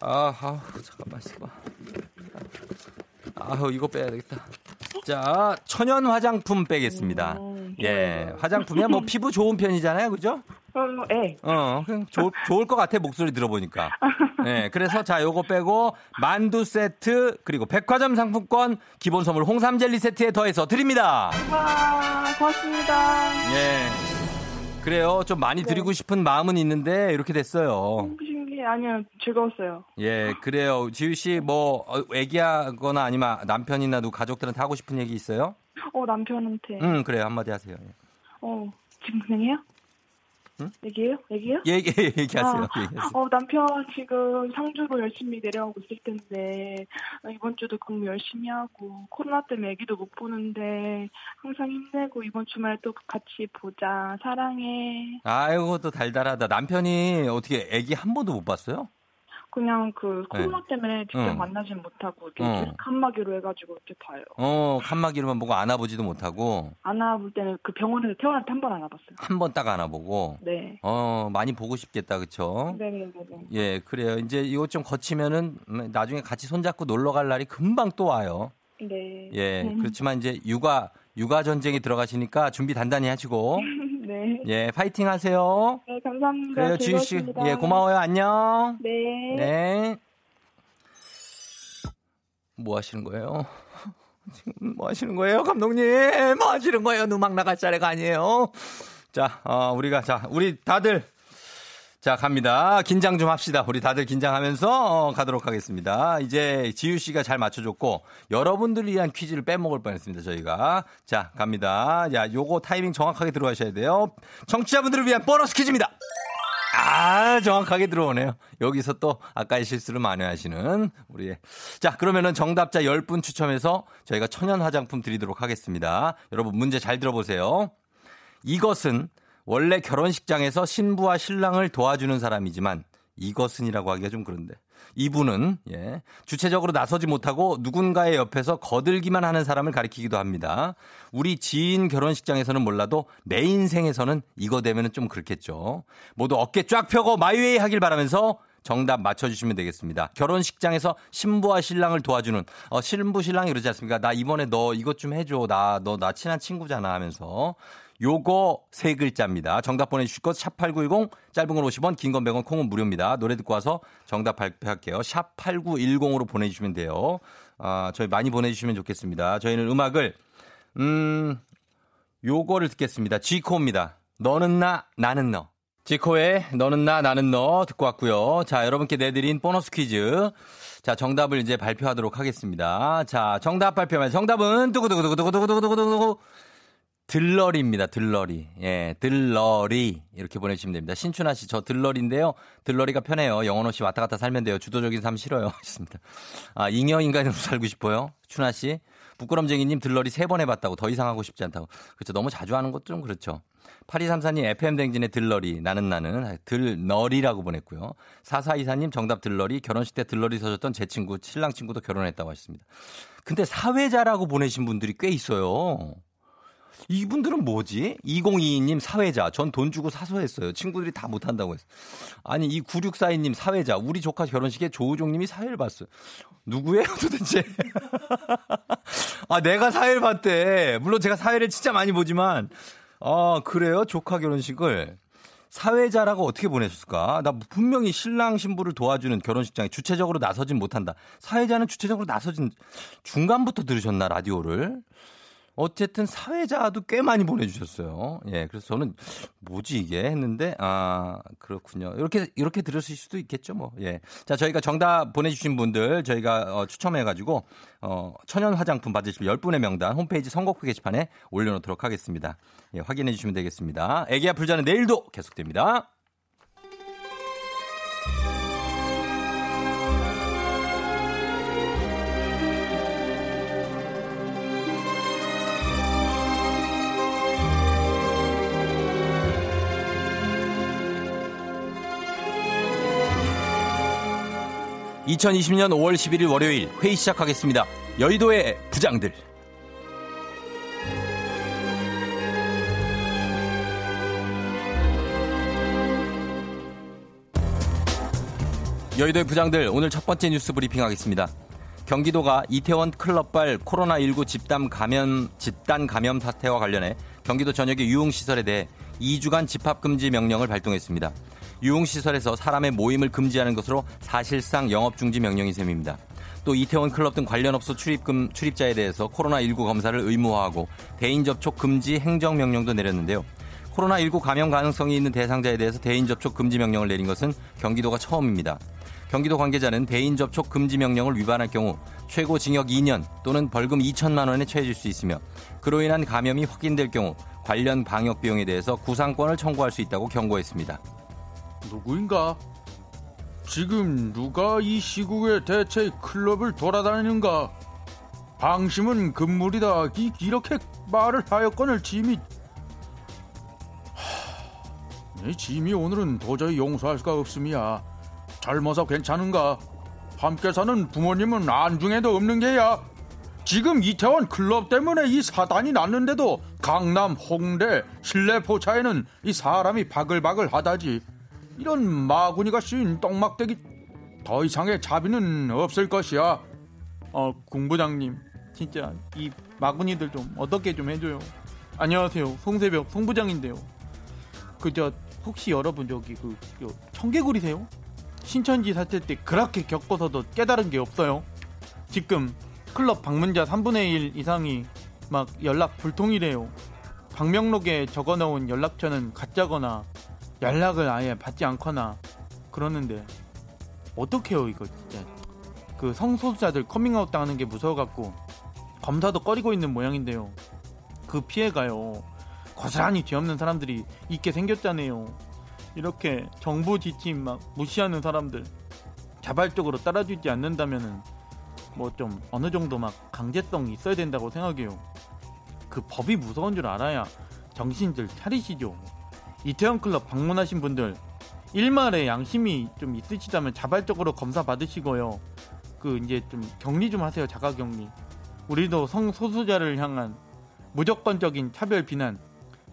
아, 아우, 잠깐만 있어봐. 아우, 이거 빼야 되겠다. 자, 천연 화장품 빼겠습니다. 음, 예, 화장품이야 뭐 피부 좋은 편이잖아요, 그죠? 어, 예. 어, 그냥 좋, 좋을 것 같아, 목소리 들어보니까. 네, 그래서 자, 요거 빼고, 만두 세트, 그리고 백화점 상품권, 기본 선물 홍삼 젤리 세트에 더해서 드립니다. 와, 고맙습니다. 예. 그래요. 좀 많이 네. 드리고 싶은 마음은 있는데, 이렇게 됐어요. 신기해. 아니요, 즐거웠어요. 예, 그래요. 지우 씨, 뭐, 어, 애기하거나 아니면 남편이나 누구 가족들한테 하고 싶은 얘기 있어요? 어, 남편한테. 음, 그래요. 한마디 하세요. 예. 어, 지금 그냥 해요? 얘기해요? 얘기해요? 얘기, 얘기하세요. 아, 얘기하세요. 어, 남편 지금 상주로 열심히 내려가고 있을 텐데, 어, 이번 주도 근무 열심히 하고, 코로나 때문에 애기도 못 보는데, 항상 힘내고, 이번 주말에 또 같이 보자. 사랑해. 아이고, 또 달달하다. 남편이 어떻게 애기 한 번도 못 봤어요? 그냥 그 코로나 네. 때문에 직접 응. 만나진 못하고, 이렇게 어. 계속 칸막이로 해가지고 이렇게 봐요. 어, 칸막이로만 보고 안아보지도 못하고, 안아볼 때는 그 병원에서 태어날 때 한 번 안아봤어요. 한 번 딱 안아보고, 네. 어, 많이 보고 싶겠다, 그쵸? 네네네네. 예, 그래요. 이제 이거 좀 거치면은 음, 나중에 같이 손잡고 놀러 갈 날이 금방 또 와요. 네. 예, 음. 그렇지만 이제 육아, 육아 전쟁에 들어가시니까 준비 단단히 하시고, <laughs> 네. 예, 파이팅 하세요. 네, 감사합니다. 그래요, 지유 씨. 예, 고마워요. 안녕. 네. 네. 뭐 하시는 거예요? <laughs> 지금 뭐 하시는 거예요, 감독님? 뭐 하시는 거예요? 음악 나갈 차례가 아니에요. 자, 어, 우리가, 자, 우리 다들, 자, 갑니다. 긴장 좀 합시다. 우리 다들 긴장하면서 어, 가도록 하겠습니다. 이제 지유 씨가 잘 맞춰줬고, 여러분들을 위한 퀴즈를 빼먹을 뻔 했습니다, 저희가. 자, 갑니다. 야, 요거 타이밍 정확하게 들어가셔야 돼요. 청취자분들을 위한 보너스 퀴즈입니다. 아, 정확하게 들어오네요. 여기서 또 아까의 실수를 만회하시는 우리의. 자, 그러면은 정답자 10분 추첨해서 저희가 천연 화장품 드리도록 하겠습니다. 여러분 문제 잘 들어보세요. 이것은 원래 결혼식장에서 신부와 신랑을 도와주는 사람이지만 이것은이라고 하기가 좀 그런데 이분은 예, 주체적으로 나서지 못하고 누군가의 옆에서 거들기만 하는 사람을 가리키기도 합니다. 우리 지인 결혼식장에서는 몰라도 내 인생에서는 이거 되면은 좀 그렇겠죠. 모두 어깨 쫙 펴고 마이웨이 하길 바라면서 정답 맞춰주시면 되겠습니다. 결혼식장에서 신부와 신랑을 도와주는 어, 신부 신랑이 그러지 않습니까? 나 이번에 너 이것 좀 해줘. 나 너나 친한 친구잖아 하면서 요거 세 글자입니다. 정답 보내주실 것 샵8910 짧은 건 50원 긴 건 100원 콩은 무료입니다. 노래 듣고 와서 정답 발표할게요. 샵8910으로 보내주시면 돼요. 아, 저희 많이 보내주시면 좋겠습니다. 저희는 음악을 음 요거를 듣겠습니다. 지코입니다. 너는 나 나는 너. 지코의 너는 나 나는 너 듣고 왔고요. 자 여러분께 내드린 보너스 퀴즈. 자 정답을 이제 발표하도록 하겠습니다. 자 정답 발표하면 정답은 두구두구두구두구두구두구두구 들러리입니다. 들러리. 예, 들러리. 이렇게 보내주시면 됩니다. 신춘아 씨, 저 들러리인데요. 들러리가 편해요. 영원호 씨 왔다 갔다 살면 돼요. 주도적인 삶 싫어요. <laughs> 하셨습니다. 아, 잉여 인간으로 살고 싶어요. 춘아 씨. 부끄럼쟁이님 들러리 세 번 해봤다고 더 이상 하고 싶지 않다고. 그렇죠. 너무 자주 하는 것좀 그렇죠. 8234님 FM댕진의 들러리. 나는 나는 들너리라고 보냈고요. 4424님 정답 들러리. 결혼식 때 들러리 서줬던 제 친구, 신랑 친구도 결혼했다고 하셨습니다. 근데 사회자라고 보내신 분들이 꽤 있어요. 이분들은 뭐지? 2022님 사회자. 전 돈 주고 사서 했어요. 친구들이 다 못한다고 했어요. 아니, 이 9642님 사회자. 우리 조카 결혼식에 조우종님이 사회를 봤어요. 누구예요 도대체? <laughs> 아, 내가 사회를 봤대. 물론 제가 사회를 진짜 많이 보지만, 아, 그래요? 조카 결혼식을. 사회자라고 어떻게 보내셨을까? 나 분명히 신랑 신부를 도와주는 결혼식장에 주체적으로 나서진 못한다. 사회자는 주체적으로 나서진 중간부터 들으셨나 라디오를? 어쨌든 사회자도 꽤 많이 보내주셨어요. 예, 그래서 저는 뭐지 이게 했는데 아 그렇군요. 이렇게 이렇게 들으실 수도 있겠죠, 뭐. 예, 자 저희가 정답 보내주신 분들 저희가 어, 추첨해가지고 어, 천연 화장품 받으실 10 분의 명단 홈페이지 선곡표 게시판에 올려놓도록 하겠습니다. 예, 확인해 주시면 되겠습니다. 애기야 풀자는 내일도 계속됩니다. (2020년 5월 11일) 월요일 회의 시작하겠습니다 여의도의 부장들 여의도의 부장들 오늘 첫 번째 뉴스 브리핑 하겠습니다. 경기도가 이태원 클럽발 코로나19 집단 감염, 집단 감염 사태와 관련해 경기도 전역의 유흥 시설에 대해 2주간 집합 금지 명령을 발동했습니다. 유흥시설에서 사람의 모임을 금지하는 것으로 사실상 영업중지 명령이 셈입니다. 또 이태원 클럽 등 관련 업소 출입금, 출입자에 대해서 코로나19 검사를 의무화하고 대인 접촉 금지 행정 명령도 내렸는데요. 코로나19 감염 가능성이 있는 대상자에 대해서 대인 접촉 금지 명령을 내린 것은 경기도가 처음입니다. 경기도 관계자는 대인 접촉 금지 명령을 위반할 경우 최고 징역 2년 또는 벌금 2천만 원에 처해질 수 있으며 그로 인한 감염이 확인될 경우 관련 방역 비용에 대해서 구상권을 청구할 수 있다고 경고했습니다. 누구인가? 지금 누가 이 시국에 대체 클럽을 돌아다니는가? 방심은 금물이다. 이, 이렇게 말을 하였거늘 짐이 하, 이 짐이 오늘은 도저히 용서할 수가 없음이야. 젊어서 괜찮은가? 함께 사는 부모님은 안중에도 없는 게야. 지금 이태원 클럽 때문에 이 사단이 났는데도 강남, 홍대, 실내 포차에는 이 사람이 바글바글 하다지. 이런 마구니가 씌인 똥막대기 더 이상의 자비는 없을 것이야. 어, 공부장님, 진짜 이 마구니들 좀 어떻게 좀 해줘요. 안녕하세요, 송새벽 송부장인데요. 그저 혹시 여러분 저기 그, 그 청개구리세요? 신천지 사태 때 그렇게 겪어서도 깨달은 게 없어요. 지금 클럽 방문자 3분의 1 이상이 막 연락 불통이래요. 방명록에 적어놓은 연락처는 가짜거나 연락을 아예 받지 않거나 그러는데 어떡해요 이거 진짜. 그 성소수자들 커밍아웃 당하는 게 무서워갖고 검사도 꺼리고 있는 모양인데요. 그 피해가요. 고스란히 죄 없는 사람들이 입게 생겼잖아요. 이렇게 정부 지침 막 무시하는 사람들 자발적으로 따라주지 않는다면은 뭐 좀 어느 정도 막 강제성이 있어야 된다고 생각해요. 그 법이 무서운 줄 알아야 정신들 차리시죠 이태원 클럽 방문하신 분들 일말의 양심이 좀 있으시다면 자발적으로 검사 받으시고요. 그 이제 좀 격리 좀 하세요. 자가 격리. 우리도 성소수자를 향한 무조건적인 차별 비난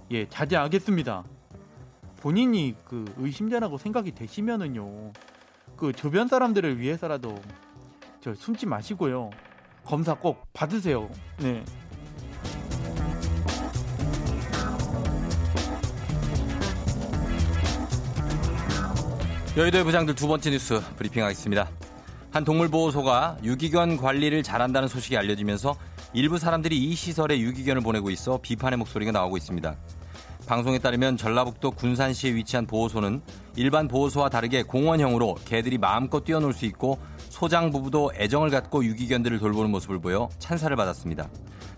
예 자제하겠습니다. 본인이 그 의심자라고 생각이 되시면은요. 그 주변 사람들을 위해서라도 저 숨지 마시고요. 검사 꼭 받으세요. 네. 여의도의 부장들 두 번째 뉴스 브리핑하겠습니다. 한 동물보호소가 유기견 관리를 잘한다는 소식이 알려지면서 일부 사람들이 이 시설에 유기견을 보내고 있어 비판의 목소리가 나오고 있습니다. 방송에 따르면 전라북도 군산시에 위치한 보호소는 일반 보호소와 다르게 공원형으로 개들이 마음껏 뛰어놀 수 있고 소장 부부도 애정을 갖고 유기견들을 돌보는 모습을 보여 찬사를 받았습니다.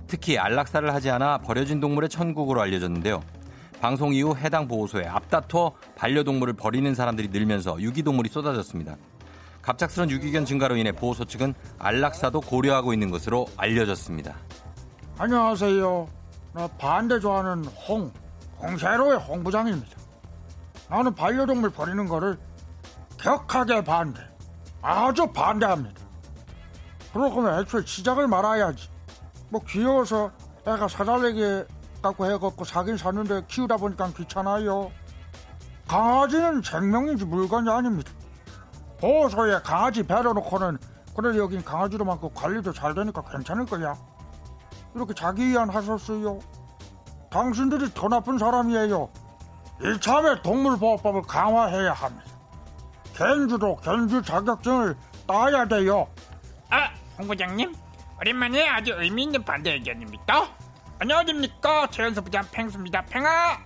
특히 안락사를 하지 않아 버려진 동물의 천국으로 알려졌는데요. 방송 이후 해당 보호소에 앞다퉈 반려동물을 버리는 사람들이 늘면서 유기동물이 쏟아졌습니다. 갑작스런 유기견 증가로 인해 보호소 측은 안락사도 고려하고 있는 것으로 알려졌습니다. 안녕하세요. 나 반대 좋아하는 홍, 홍세로의 홍 부장입니다. 나는 반려동물 버리는 거를 격하게 반대, 아주 반대합니다. 그러면 애초에 시작을 말아야지. 뭐 귀여워서 애가 사달래 기 갖고 해갖고 사긴 샀는데 키우다 보니까 귀찮아요. 강아지는 생명인지 물건이 아닙니다. 보호소에 강아지 배려놓고는 그래 여긴 강아지도 많고 관리도 잘 되니까 괜찮을 거야. 이렇게 자기 위안 하셨어요. 당신들이 더 나쁜 사람이에요. 이참에 동물보호법을 강화해야 합니다. 견주도 견주 자격증을 따야 돼요. 아, 홍 부장님, 오랜만에 아주 의미 있는 반대 의견입니다. 안녕하십니까, 최연소 부장 팽수입니다. 팽아.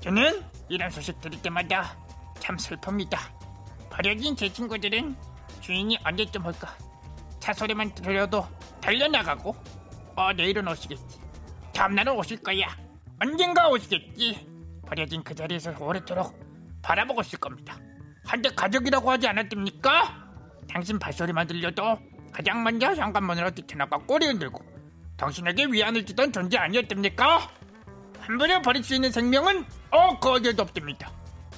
저는 이런 소식 들을 때마다 참 슬픕니다. 버려진 제 친구들은 주인이 언제쯤 올까? 차 소리만 들려도 달려나가고, 어 내일은 오시겠지. 다음날은 오실 거야. 언젠가 오시겠지. 버려진 그 자리에서 오래도록 바라보고 있을 겁니다. 한때 가족이라고 하지 않았습니까? 당신 발소리만 들려도 가장 먼저 현관문으로 뛰쳐나가 꼬리 흔들고 당신에게 위안을 주던 존재 아니었답니까? 한 번에 버릴 수 있는 생명은 어 거기에도 없답니다.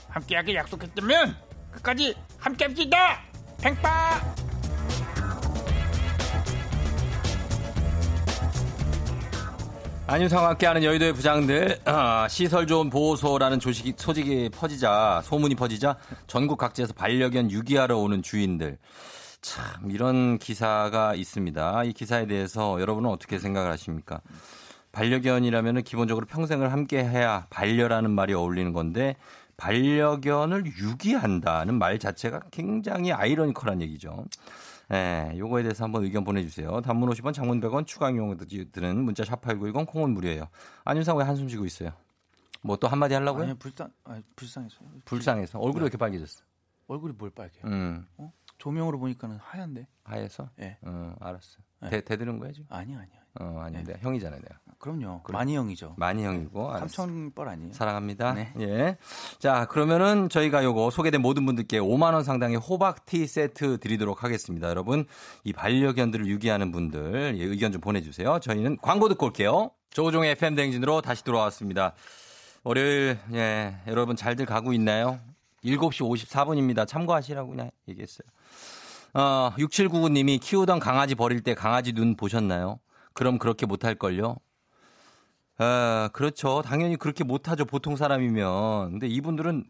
함께하게 약속했다면 끝까지 함께합시다. 팽빠. 안윤상과 함께하는 여의도의 부장들 아, 시설 좋은 보호소라는 조식이 소식이 퍼지자 소문이 퍼지자 전국 각지에서 반려견 유기하러 오는 주인들 참 이런 기사가 있습니다. 이 기사에 대해서 여러분은 어떻게 생각을 하십니까? 반려견이라면 기본적으로 평생을 함께 해야 반려라는 말이 어울리는 건데 반려견을 유기한다는 말 자체가 굉장히 아이러니컬한 얘기죠. 예, 요거에 대해서 한번 의견 보내주세요. 단문 50원, 장문 100원, 추가 이용들은 문자 샵8910 콩은 무료예요. 안윤상 왜 한숨 쉬고 있어요? 뭐 또 한마디 하려고요? 아니 불쌍 아니, 불쌍해서요. 불쌍해서. 얼굴이 왜 이렇게 빨개졌어? 얼굴이 뭘 빨개요? 음, 조명으로 보니까는 하얀데. 하얘서? 예. 어, 알았어. 네. 대, 대드는 거야, 지금? 아니 아니요. 어, 아닌데. 형이잖아, 내가. 그럼요. 그래. 많이 형이죠. 많이 형이고. 알았어. 삼천뻘 아니에요? 사랑합니다. 네. 예. 자, 그러면은 저희가 요거 소개된 모든 분들께 5만원 상당의 호박티 세트 드리도록 하겠습니다. 여러분, 이 반려견들을 유기하는 분들, 예, 의견 좀 보내주세요. 저희는 광고 듣고 올게요. 조종의 FM대행진으로 다시 돌아왔습니다. 월요일, 예, 여러분 잘들 가고 있나요? 7시 54분입니다. 참고하시라고 그냥 얘기했어요. 어, 6799님이 키우던 강아지 버릴 때 강아지 눈 보셨나요? 그럼 그렇게 못할걸요? 아, 그렇죠. 당연히 그렇게 못하죠. 보통 사람이면. 근데 이분들은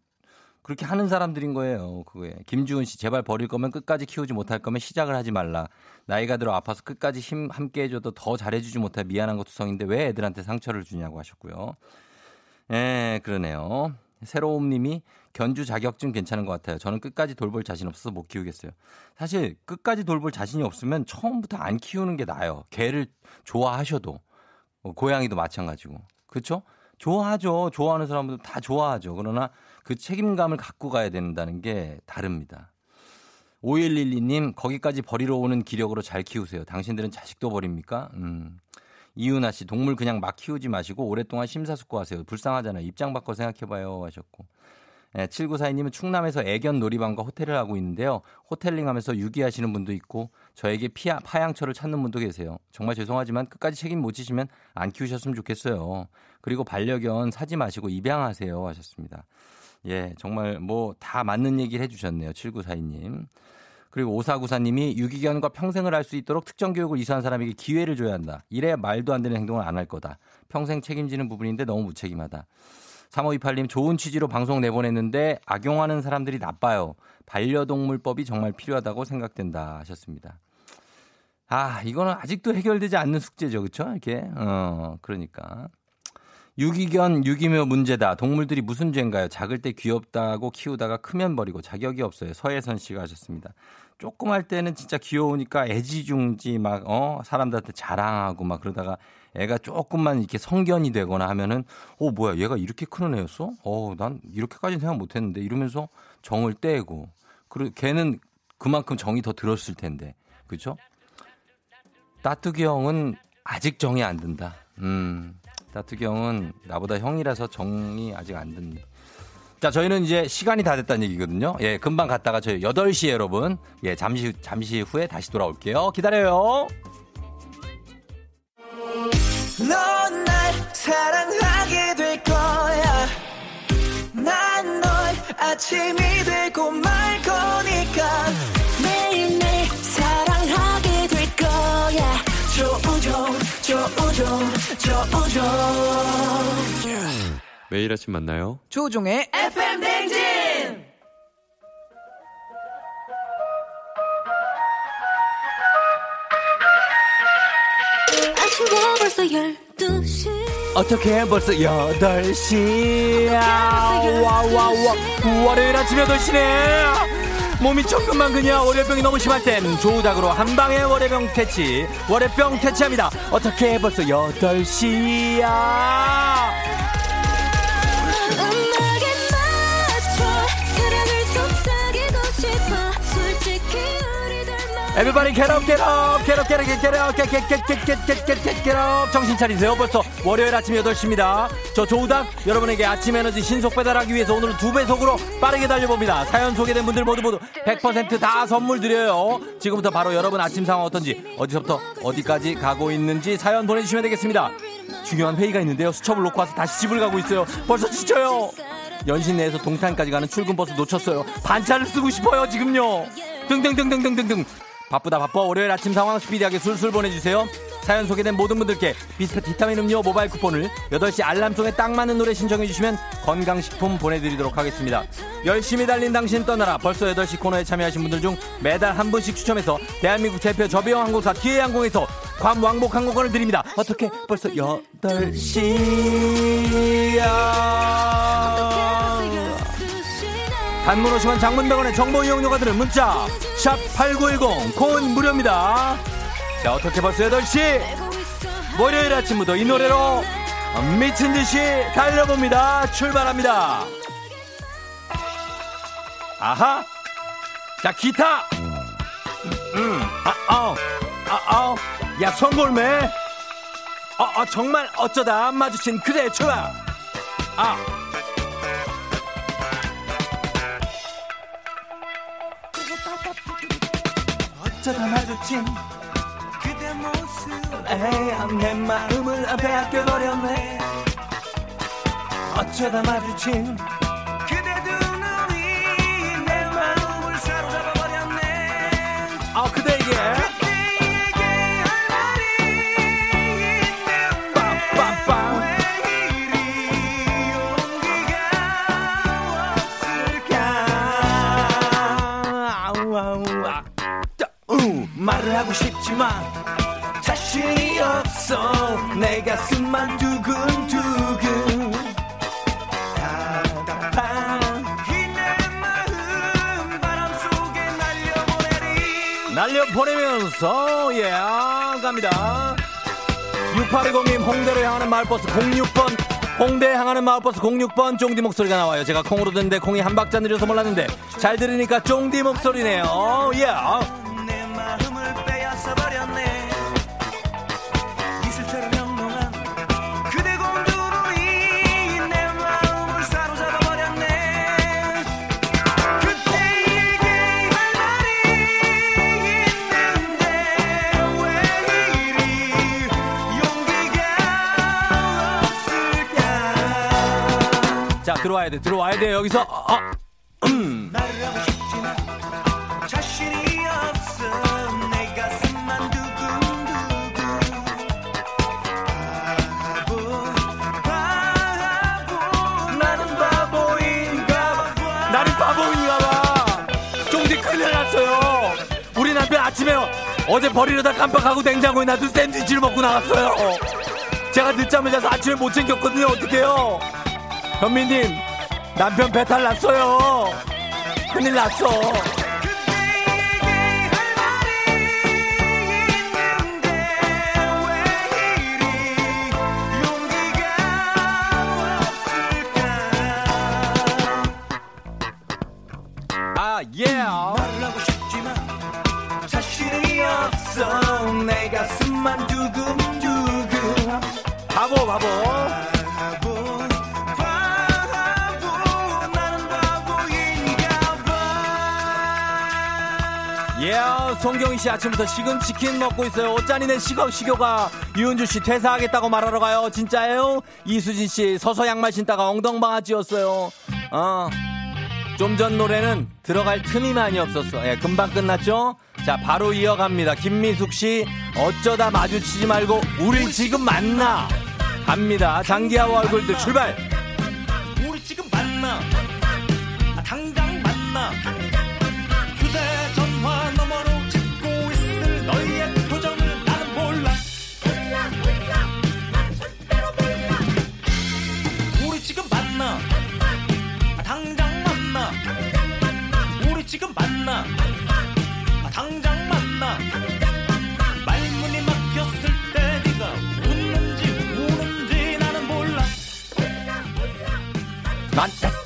그렇게 하는 사람들인 거예요. 그거에. 김주은 씨, 제발 버릴 거면 끝까지 키우지 못할 거면 시작을 하지 말라. 나이가 들어 아파서 끝까지 힘 함께 해줘도 더 잘해주지 못해 미안한 것도 성인데 왜 애들한테 상처를 주냐고 하셨고요. 예, 그러네요. 새로움 님이 견주 자격증 괜찮은 것 같아요. 저는 끝까지 돌볼 자신 없어서 못 키우겠어요. 사실 끝까지 돌볼 자신이 없으면 처음부터 안 키우는 게 나아요. 개를 좋아하셔도. 어, 고양이도 마찬가지고. 그렇죠? 좋아하죠. 좋아하는 사람들 다 좋아하죠. 그러나 그 책임감을 갖고 가야 된다는 게 다릅니다. 5112님, 거기까지 버리러 오는 기력으로 잘 키우세요. 당신들은 자식도 버립니까? 음. 이윤아 씨, 동물 그냥 막 키우지 마시고 오랫동안 심사숙고하세요. 불쌍하잖아요. 입장 바꿔 생각해봐요. 하셨고. 네, 7942님은 충남에서 애견 놀이방과 호텔을 하고 있는데요. 호텔링 하면서 유기하시는 분도 있고 저에게 피하, 파양처를 찾는 분도 계세요. 정말 죄송하지만 끝까지 책임 못 지시면 안 키우셨으면 좋겠어요. 그리고 반려견 사지 마시고 입양하세요. 하셨습니다. 예, 정말 뭐 다 맞는 얘기를 해주셨네요. 7942님. 그리고 5494님이 유기견과 평생을 할 수 있도록 특정 교육을 이수한 사람에게 기회를 줘야 한다. 이래야 말도 안 되는 행동을 안 할 거다. 평생 책임지는 부분인데 너무 무책임하다. 3528님 좋은 취지로 방송 내보냈는데 악용하는 사람들이 나빠요. 반려동물법이 정말 필요하다고 생각된다 하셨습니다. 아, 이거는 아직도 해결되지 않는 숙제죠. 그렇죠? 이렇게. 어, 그러니까. 유기견, 유기묘 문제다. 동물들이 무슨 죄인가요? 작을 때 귀엽다고 키우다가 크면 버리고 자격이 없어요. 서혜선 씨가 하셨습니다. 조금 할 때는 진짜 귀여우니까 애지중지 막, 어, 사람들한테 자랑하고 막 그러다가 애가 조금만 이렇게 성견이 되거나 하면은, 어, 뭐야, 얘가 이렇게 크는 애였어? 어, 난 이렇게까지는 생각 못 했는데 이러면서 정을 떼고. 그리고 걔는 그만큼 정이 더 들었을 텐데. 그죠? 따뚜기 형은 아직 정이 안 든다. 음. 따뚜기 형은 나보다 형이라서 정이 아직 안 듭니다. 자, 저희는 이제 시간이 다 됐다는 얘기거든요. 예, 금방 갔다가 저희 8시에 여러분, 예, 잠시, 잠시 후에 다시 돌아올게요. 기다려요. 넌 날 사랑하게 될 거야. 난 널 아침이 되고 말 거니 조우종, 조우종. 매일 아침 만나요. 조종의 FM 댕진! 아침에 벌써 12시 어떻게 벌써 8시야. 와와와. 월요일 아침 8시네. 몸이 조금만 그냥 월요병이 너무 심할 땐 조우닥으로 한방에 월요병 퇴치. 월요병 퇴치합니다. 어떻게 벌써 8시야. 에브바리 get up get up get up get up get up get get get get get get get get get up. 정신 차리세요. 벌써 월요일 아침 8시입니다. 저 조우닥 여러분에게 아침 에너지 신속 배달하기 위해서 오늘은 두 배속으로 빠르게 달려봅니다. 사연 소개된 분들 모두 모두 100%다 선물 드려요. 지금부터 바로 여러분 아침 상황 어떤지 어디서부터 어디까지 가고 있는지 사연 보내주시면 되겠습니다. 중요한 회의가 있는데요. 수첩을 놓고 와서 다시 집을 가고 있어요. 벌써 지쳐요. 연신 내에서 동탄까지 가는 출근 버스 놓쳤어요. 반차를 쓰고 싶어요 지금요. 등등등등등등등 바쁘다 바빠. 월요일 아침 상황 스피디하게 술술 보내주세요. 사연 소개된 모든 분들께 비타민 음료 모바일 쿠폰을 8시 알람송에 딱 맞는 노래 신청해 주시면 건강식품 보내드리도록 하겠습니다. 열심히 달린 당신 떠나라. 벌써 8시 코너에 참여하신 분들 중 매달 한 분씩 추첨해서 대한민국 대표 저비용 항공사 기회항공에서 괌 왕복 항공권을 드립니다. 어떻게 벌써 8시야 단문 50원 장문 100원의 정보 이용료가 드는 문자. 샵 8910 콩은 무료입니다. 자 어떻게 벌써 8시? 월요일 아침부터 이 노래로 미친듯이 달려봅니다. 출발합니다. 아하. 자 기타. 음, 아, 아, 아, 아, 야, 손골매. 어, 어, 정말 어쩌다. 마주친 그대의 추억. 아. 어쩌다 마주친 그대 모습. 에이, 내 마음을 빼앗겨 버렸네. 어쩌다 마주친 하고 싶지만 자신이 없어. 내 가슴만 두근두근. 답답한 날려보내면서 예 갑니다. 6810님 홍대로 향하는 마을버스 06번. 홍대 향하는 마을버스 06번. 쫑디 목소리가 나와요. 제가 콩으로 듣는데 콩이 한 박자 느려서 몰랐는데 잘 들으니까 쫑디 목소리네요. 예. 내 들어와야 돼. 들어와야 돼. 여기서. 어, 어. 아침에 어제 버리려다 깜빡하고 냉장고에 놔둔 샌드위치를 먹고 나갔어요. 제가 늦잠을 자서 아침에 못 챙겼거든요. 어떡해요 현미님 남편 배탈 났어요. 큰일 났어. 아 예. 말을 하고 싶지만 자신이 없어. 내 가슴만 두근두근. 바보 바보 송경희 씨 아침부터 식은 치킨 먹고 있어요. 어쩌니네 식어 식욕아. 유은주 씨 퇴사하겠다고 말하러 가요. 진짜예요? 이수진 씨 서서 양말 신다가 엉덩방아찌였어요. 어. 좀전 노래는 들어갈 틈이 많이 없었어. 예, 금방 끝났죠? 자, 바로 이어갑니다. 김미숙 씨, 어쩌다 마주치지 말고, 우리 지금 만나! 갑니다. 장기하와 얼굴들 출발!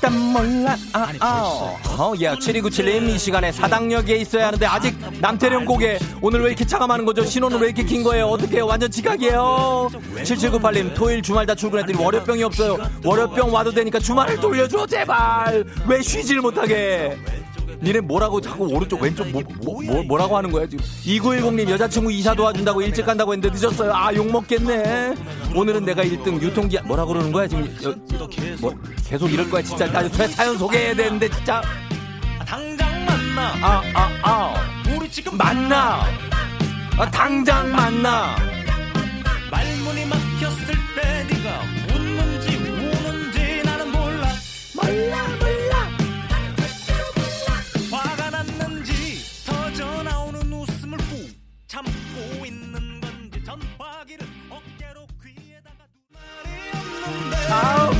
난 일단 몰라. 아, 아. 어, 예. 7297님 이 시간에 사당역에 있어야 하는데 아직 남태령 고개 오늘 왜 이렇게 차가 많은 거죠? 신호는 왜 이렇게 긴 거예요? 어떻게 해요? 완전 지각이에요. 7798님 토요일 주말 다 출근했더니 월요병이 없어요. 월요병 와도 되니까 주말을 돌려줘 제발. 왜 쉬질 못하게? 니네 뭐라고 자꾸 오른쪽 왼쪽 뭐, 뭐, 뭐, 뭐 라고 하는 거야 지금? 2910님 여자친구 이사 도와준다고 일찍 간다고 했는데 늦었어요. 아 욕먹겠네. 오늘은 내가 1등 유통기 뭐라고 그러는 거야 지금? 여, 뭐, 계속 이럴 거야 진짜. 나 사연 소개해야 되는데 진짜. 아, 당장 만나 아 아. 아 우리 지금 만나. 아, 당장 만나. 말문이 막혔을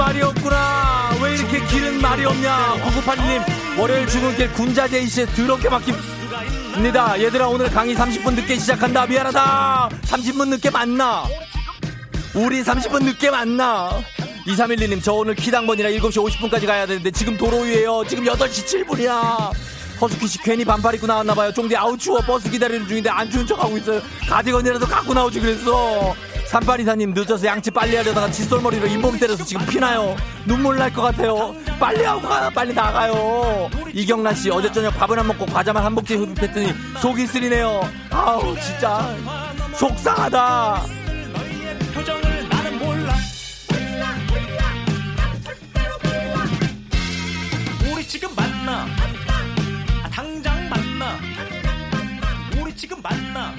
말이 없구나. 왜 이렇게 길은 말이 없냐. 9982님 월요일 출근길 군자재 이시에 더럽게 막힙니다. 얘들아 오늘 강의 30분 늦게 시작한다. 미안하다. 30분 늦게 만나? 우리 30분 늦게 만나? 2312님 저 오늘 키당번이라 7시 50분까지 가야 되는데 지금 도로 위에요. 지금 8시 7분이야. 허스키씨 괜히 반팔 입고 나왔나봐요. 쫑디 아우 추워. 버스 기다리는 중인데 안 추운 척하고 있어요. 가디건이라도 갖고 나오지 그랬어 삼팔이사님 늦어서 양치 빨리 하려다가 칫솔머리로 잇몸 때려서 지금 피나요. 눈물 날 것 같아요. 빨리 하고 가, 빨리 나가요. 이경란 씨 어제 저녁 밥을 안 먹고 과자만 한 복지 흡입했더니 속이 쓰리네요. 아우 진짜 속상하다. 우리 지금 만나 아, 당장 만나 우리 지금 만나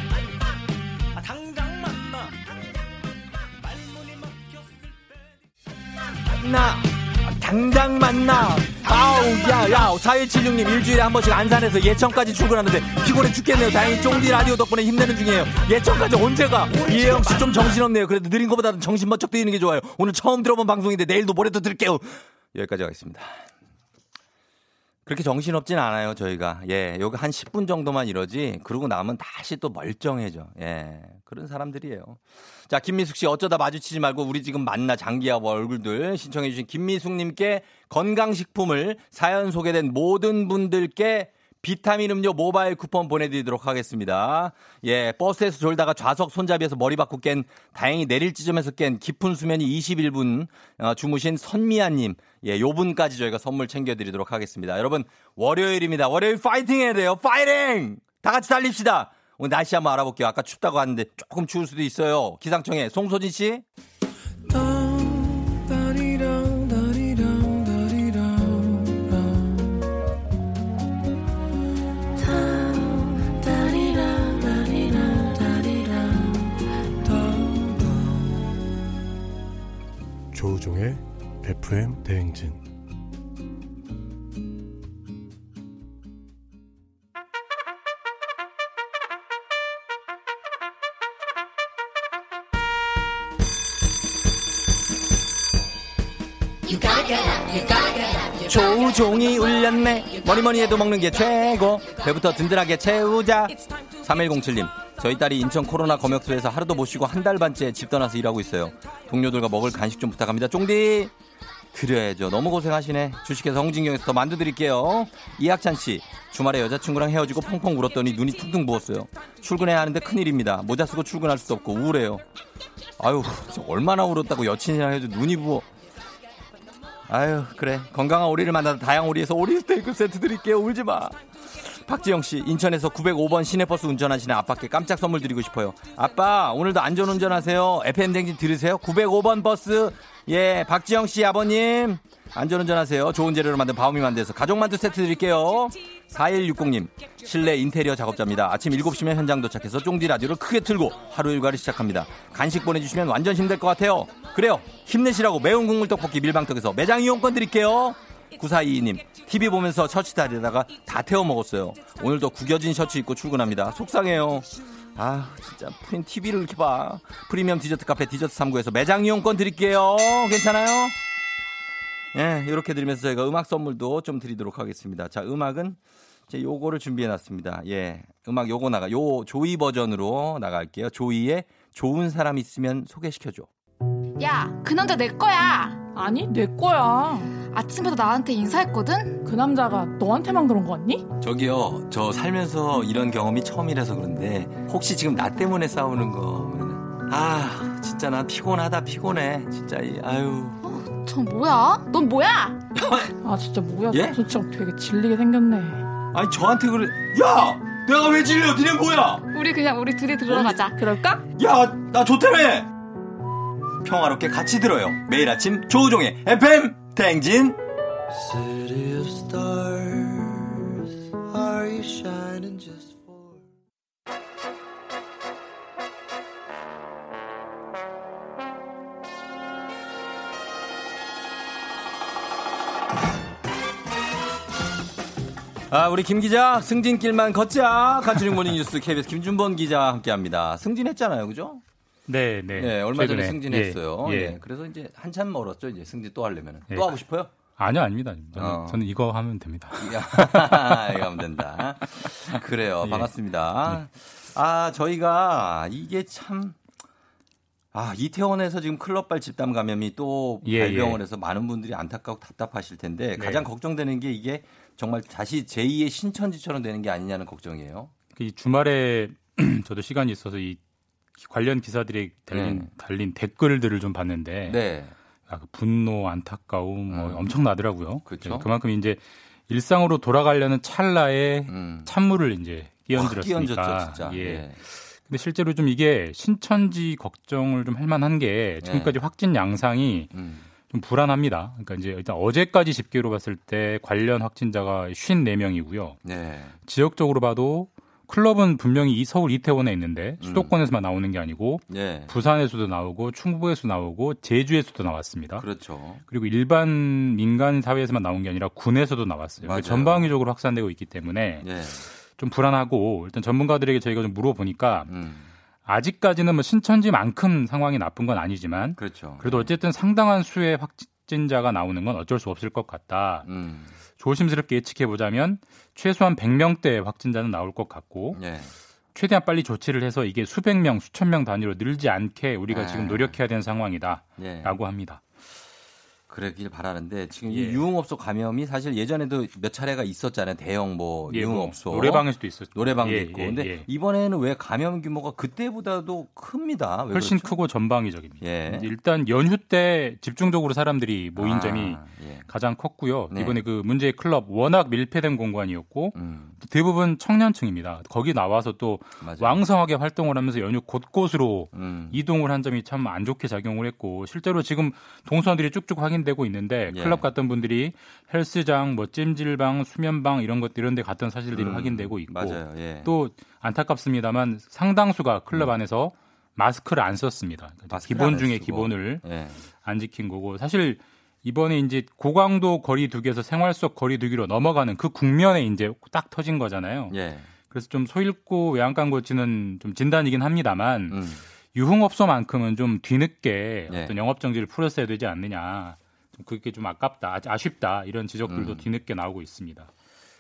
막혔을 때나 당장 만나. 아우 야야 4176님 일주일에 한 번씩 안산에서 예천까지 출근하는데 피곤해 죽겠네요. 다행히 쫑디 라디오 덕분에 힘내는 중이에요. 예천까지 언제 가? 이혜영 씨 좀 정신없네요. 그래도 느린 것보다는 정신 번쩍 뛰는 게 좋아요. 오늘 처음 들어본 방송인데 내일도 모레도 들을게요. 여기까지 하겠습니다. 그렇게 정신없진 않아요, 저희가. 예, 여기 한 10분 정도만 이러지, 그러고 나면 다시 또 멀쩡해져. 예, 그런 사람들이에요. 자, 김미숙 씨, 어쩌다 마주치지 말고 우리 지금 만나 장기하고 얼굴들 신청해주신 김미숙님께 건강식품을 사연 소개된 모든 분들께 비타민 음료 모바일 쿠폰 보내드리도록 하겠습니다. 예, 버스에서 졸다가 좌석 손잡이에서 머리 받고 깬, 다행히 내릴 지점에서 깬 깊은 수면이 21분 어, 주무신 선미아님, 예, 요 분까지 저희가 선물 챙겨드리도록 하겠습니다. 여러분, 월요일입니다. 월요일 파이팅 해야 돼요. 파이팅! 다 같이 달립시다. 오늘 날씨 한번 알아볼게요. 아까 춥다고 하는데 조금 추울 수도 있어요. 기상청에 송소진 씨. 조우종의 FM 대행진 조종이 울렸네. 머리머리 해도 먹는 게 최고. 배부터 든든하게 채우자. 3107님. 저희 딸이 인천 코로나 검역소에서 하루도 못 쉬고 한 달 반째 집 떠나서 일하고 있어요. 동료들과 먹을 간식 좀 부탁합니다. 쫑디! 드려야죠. 너무 고생하시네. 주식회사 홍진경에서 더 만두 드릴게요. 이학찬 씨. 주말에 여자친구랑 헤어지고 펑펑 울었더니 눈이 퉁퉁 부었어요. 출근해야 하는데 큰일입니다. 모자 쓰고 출근할 수도 없고 우울해요. 아유, 얼마나 울었다고 여친이랑 해도 눈이 부어. 아유 그래 건강한 오리를 만나서 다양 오리에서 오리 스테이크 세트 드릴게요 울지 마. 박지영 씨 인천에서 905번 시내버스 운전하시는 아빠께 깜짝 선물 드리고 싶어요. 아빠 오늘도 안전 운전하세요. FM 댕진 들으세요. 905번 버스 예 박지영 씨 아버님 안전 운전하세요. 좋은 재료로 만든 바우미 만두에서 가족 만두 세트 드릴게요. 4160님 실내 인테리어 작업자입니다. 아침 7시면 현장 도착해서 쫑디 라디오를 크게 틀고 하루 일과를 시작합니다. 간식 보내주시면 완전 힘들 것 같아요. 그래요 힘내시라고 매운 국물 떡볶이 밀방떡에서 매장 이용권 드릴게요. 9422님 TV 보면서 셔츠 다리다가 다 태워 먹었어요. 오늘도 구겨진 셔츠 입고 출근합니다. 속상해요. 아 진짜 프린 TV를 이렇게 봐. 프리미엄 디저트 카페 디저트 3구에서 매장 이용권 드릴게요. 괜찮아요? 예, 이렇게 드리면서 저희가 음악 선물도 좀 드리도록 하겠습니다. 자, 음악은 제 요거를 준비해 놨습니다. 예. 음악 요거 나가. 요 조이 버전으로 나갈게요. 조이의 좋은 사람 있으면 소개시켜 줘. 야, 그 남자 내 거야. 아니, 내 거야. 아침부터 나한테 인사했거든? 그 남자가 너한테만 그런 거 같니? 저기요. 저 살면서 이런 경험이 처음이라서 그런데 혹시 지금 나 때문에 싸우는 거면 아, 진짜 나 피곤하다 피곤해. 진짜 이 아유. 저 뭐야? 넌 뭐야? 아, 진짜 뭐야. 예? 저 진짜 되게 질리게 생겼네. 아니 저한테 그래. 야! 내가 왜 질려? 니네 뭐야? 우리 그냥 우리 둘이 들어가자. 그럴까? 야, 나 좋다며! 평화롭게 같이 들어요. 매일 아침 조우종의 FM for? 아, 우리 김 기자, 승진길만 걷자. 간추린 모닝 뉴스 KBS 김준범 기자와 함께 합니다. 승진했잖아요, 그죠? 네, 네. 네, 얼마 전에 최근에. 승진했어요. 예, 예. 예, 그래서 이제 한참 멀었죠, 이제 승진 또 하려면. 예. 또 하고 싶어요? 아니요, 아닙니다. 저는, 어. 저는 이거 하면 됩니다. <laughs> <laughs> 이거 하면 된다. 그래요. 예. 반갑습니다. 아, 저희가 이게 참, 아, 이태원에서 지금 클럽발 집단 감염이 또 예, 발병을 예. 해서 많은 분들이 안타깝고 답답하실 텐데 네. 가장 걱정되는 게 이게 정말 다시 제2의 신천지처럼 되는 게 아니냐는 걱정이에요. 이 주말에 <clears throat> 저도 시간이 있어서 이 관련 기사들이 달린, 네. 달린 댓글들을 좀 봤는데 네. 아, 그 분노, 안타까움 뭐 음. 엄청나더라고요. 그렇죠. 네, 그만큼 이제 일상으로 돌아가려는 찰나에 음. 찬물을 이제. 끼얹었죠, 진짜. 예. 예. 근데 실제로 좀 이게 신천지 걱정을 좀 할 만한 게 지금까지 확진 양상이 음. 좀 불안합니다. 그러니까 이제 일단 어제까지 집계로 봤을 때 관련 확진자가 54명이고요. 네. 지역적으로 봐도 클럽은 분명히 이 서울 이태원에 있는데 수도권에서만 나오는 게 아니고 예. 부산에서도 나오고 충북에서 나오고 제주에서도 나왔습니다. 그렇죠. 그리고 일반 민간 사회에서만 나온 게 아니라 군에서도 나왔어요. 그러니까 전방위적으로 확산되고 있기 때문에 예. 좀 불안하고 일단 전문가들에게 저희가 좀 물어보니까 음. 아직까지는 뭐 신천지만큼 상황이 나쁜 건 아니지만 그렇죠. 그래도 어쨌든 상당한 수의 확 진자가 나오는 건 어쩔 수 없을 것 같다. 음. 조심스럽게 예측해 보자면 최소한 100명대 확진자는 나올 것 같고 예. 최대한 빨리 조치를 해서 이게 수백 명, 수천 명 단위로 늘지 않게 우리가 아. 지금 노력해야 되는 상황이다라고 예. 합니다. 그러길 바라는데 지금 예. 이 유흥업소 감염이 사실 예전에도 몇 차례가 있었잖아요. 대형 뭐 예, 뭐 유흥업소 노래방에서도 있었죠. 노래방도 예, 있고. 예, 근데 예. 이번에는 왜 감염 규모가 그때보다도 큽니다. 왜 훨씬 그렇죠? 크고 전방위적입니다. 예. 일단 연휴 때 집중적으로 사람들이 모인 아, 점이 예. 가장 컸고요. 네. 이번에 그 문제의 클럽 워낙 밀폐된 공간이었고 음, 대부분 청년층입니다. 거기 나와서 또 맞아요. 왕성하게 활동을 하면서 연휴 곳곳으로 음, 이동을 한 점이 참 안 좋게 작용을 했고 실제로 지금 동선들이 쭉쭉 확인되고 있는데 예. 클럽 갔던 분들이 헬스장, 뭐 찜질방, 수면방 이런 것 이런 데 갔던 사실들이 음, 확인되고 있고. 예. 또 안타깝습니다만 상당수가 클럽 안에서 마스크를 안 썼습니다. 음. 마스크를 안 기본 중에 쓰고. 기본을 예. 안 지킨 거고 사실 이번에 이제 고강도 거리두기에서 생활 속 거리두기로 넘어가는 그 국면에 이제 딱 터진 거잖아요. 예. 그래서 좀 소잃고 외양간 고치는 좀 진단이긴 합니다만 음, 유흥업소만큼은 좀 뒤늦게 예. 어떤 영업 정지를 풀었어야 되지 않느냐. 좀 그게 좀 아깝다, 아- 아쉽다 이런 지적들도 음. 뒤늦게 나오고 있습니다.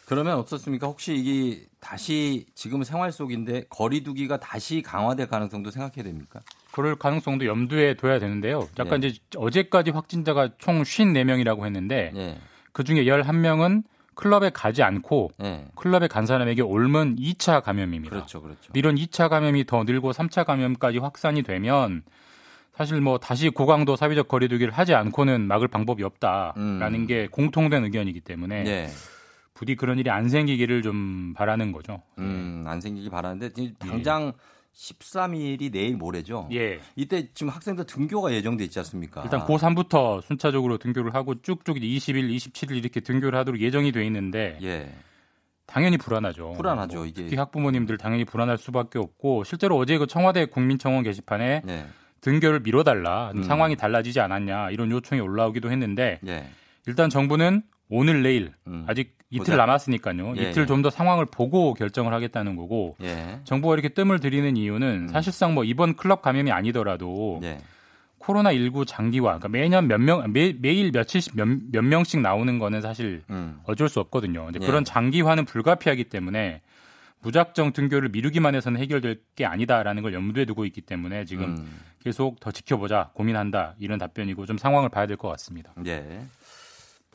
그러면 어떻습니까? 혹시 이게 다시 지금 생활 속인데 거리두기가 다시 강화될 가능성도 생각해야 됩니까? 그럴 가능성도 염두에 둬야 되는데요. 약간 예. 이제 어제까지 확진자가 총 54명이라고 했는데 예. 그 중에 11명은 클럽에 가지 않고 예. 클럽에 간 사람에게 옮은 2차 감염입니다. 그렇죠. 그렇죠. 이런 2차 감염이 더 늘고 3차 감염까지 확산이 되면 사실 뭐 다시 고강도 사회적 거리두기를 하지 않고는 막을 방법이 없다라는 음. 게 공통된 의견이기 때문에 예. 부디 그런 일이 안 생기기를 좀 바라는 거죠. 음, 안 생기기 바라는데 당장 13일이 내일 모레죠. 예. 이때 지금 학생들 등교가 예정돼 있지 않습니까? 일단 고3부터 순차적으로 등교를 하고 쭉쭉 20일, 27일 이렇게 등교를 하도록 예정이 돼 있는데 예. 당연히 불안하죠. 불안하죠, 뭐 이게. 특히 학부모님들 당연히 불안할 수밖에 없고 실제로 어제 그 청와대 국민청원 게시판에 네. 등교를 미뤄달라 음. 상황이 달라지지 않았냐 이런 요청이 올라오기도 했는데 예. 일단 정부는 오늘 내일 음. 아직 이틀. 남았으니까요. 예, 이틀 예. 좀더 상황을 보고 결정을 하겠다는 거고 예. 정부가 이렇게 뜸을 들이는 이유는 사실상 뭐 이번 클럽 감염이 아니더라도 음. 예. 코로나 19 장기화 그러니까 매년 몇명 매, 매일 며칠씩 몇, 몇 명씩 나오는 거는 사실 음. 어쩔 수 없거든요. 근데 예. 그런 장기화는 불가피하기 때문에 무작정 등교를 미루기만 해서는 해결될 게 아니다라는 걸 염두에 두고 있기 때문에 지금 음. 계속 더 지켜보자 고민한다 이런 답변이고 좀 상황을 봐야 될 것 같습니다. 예.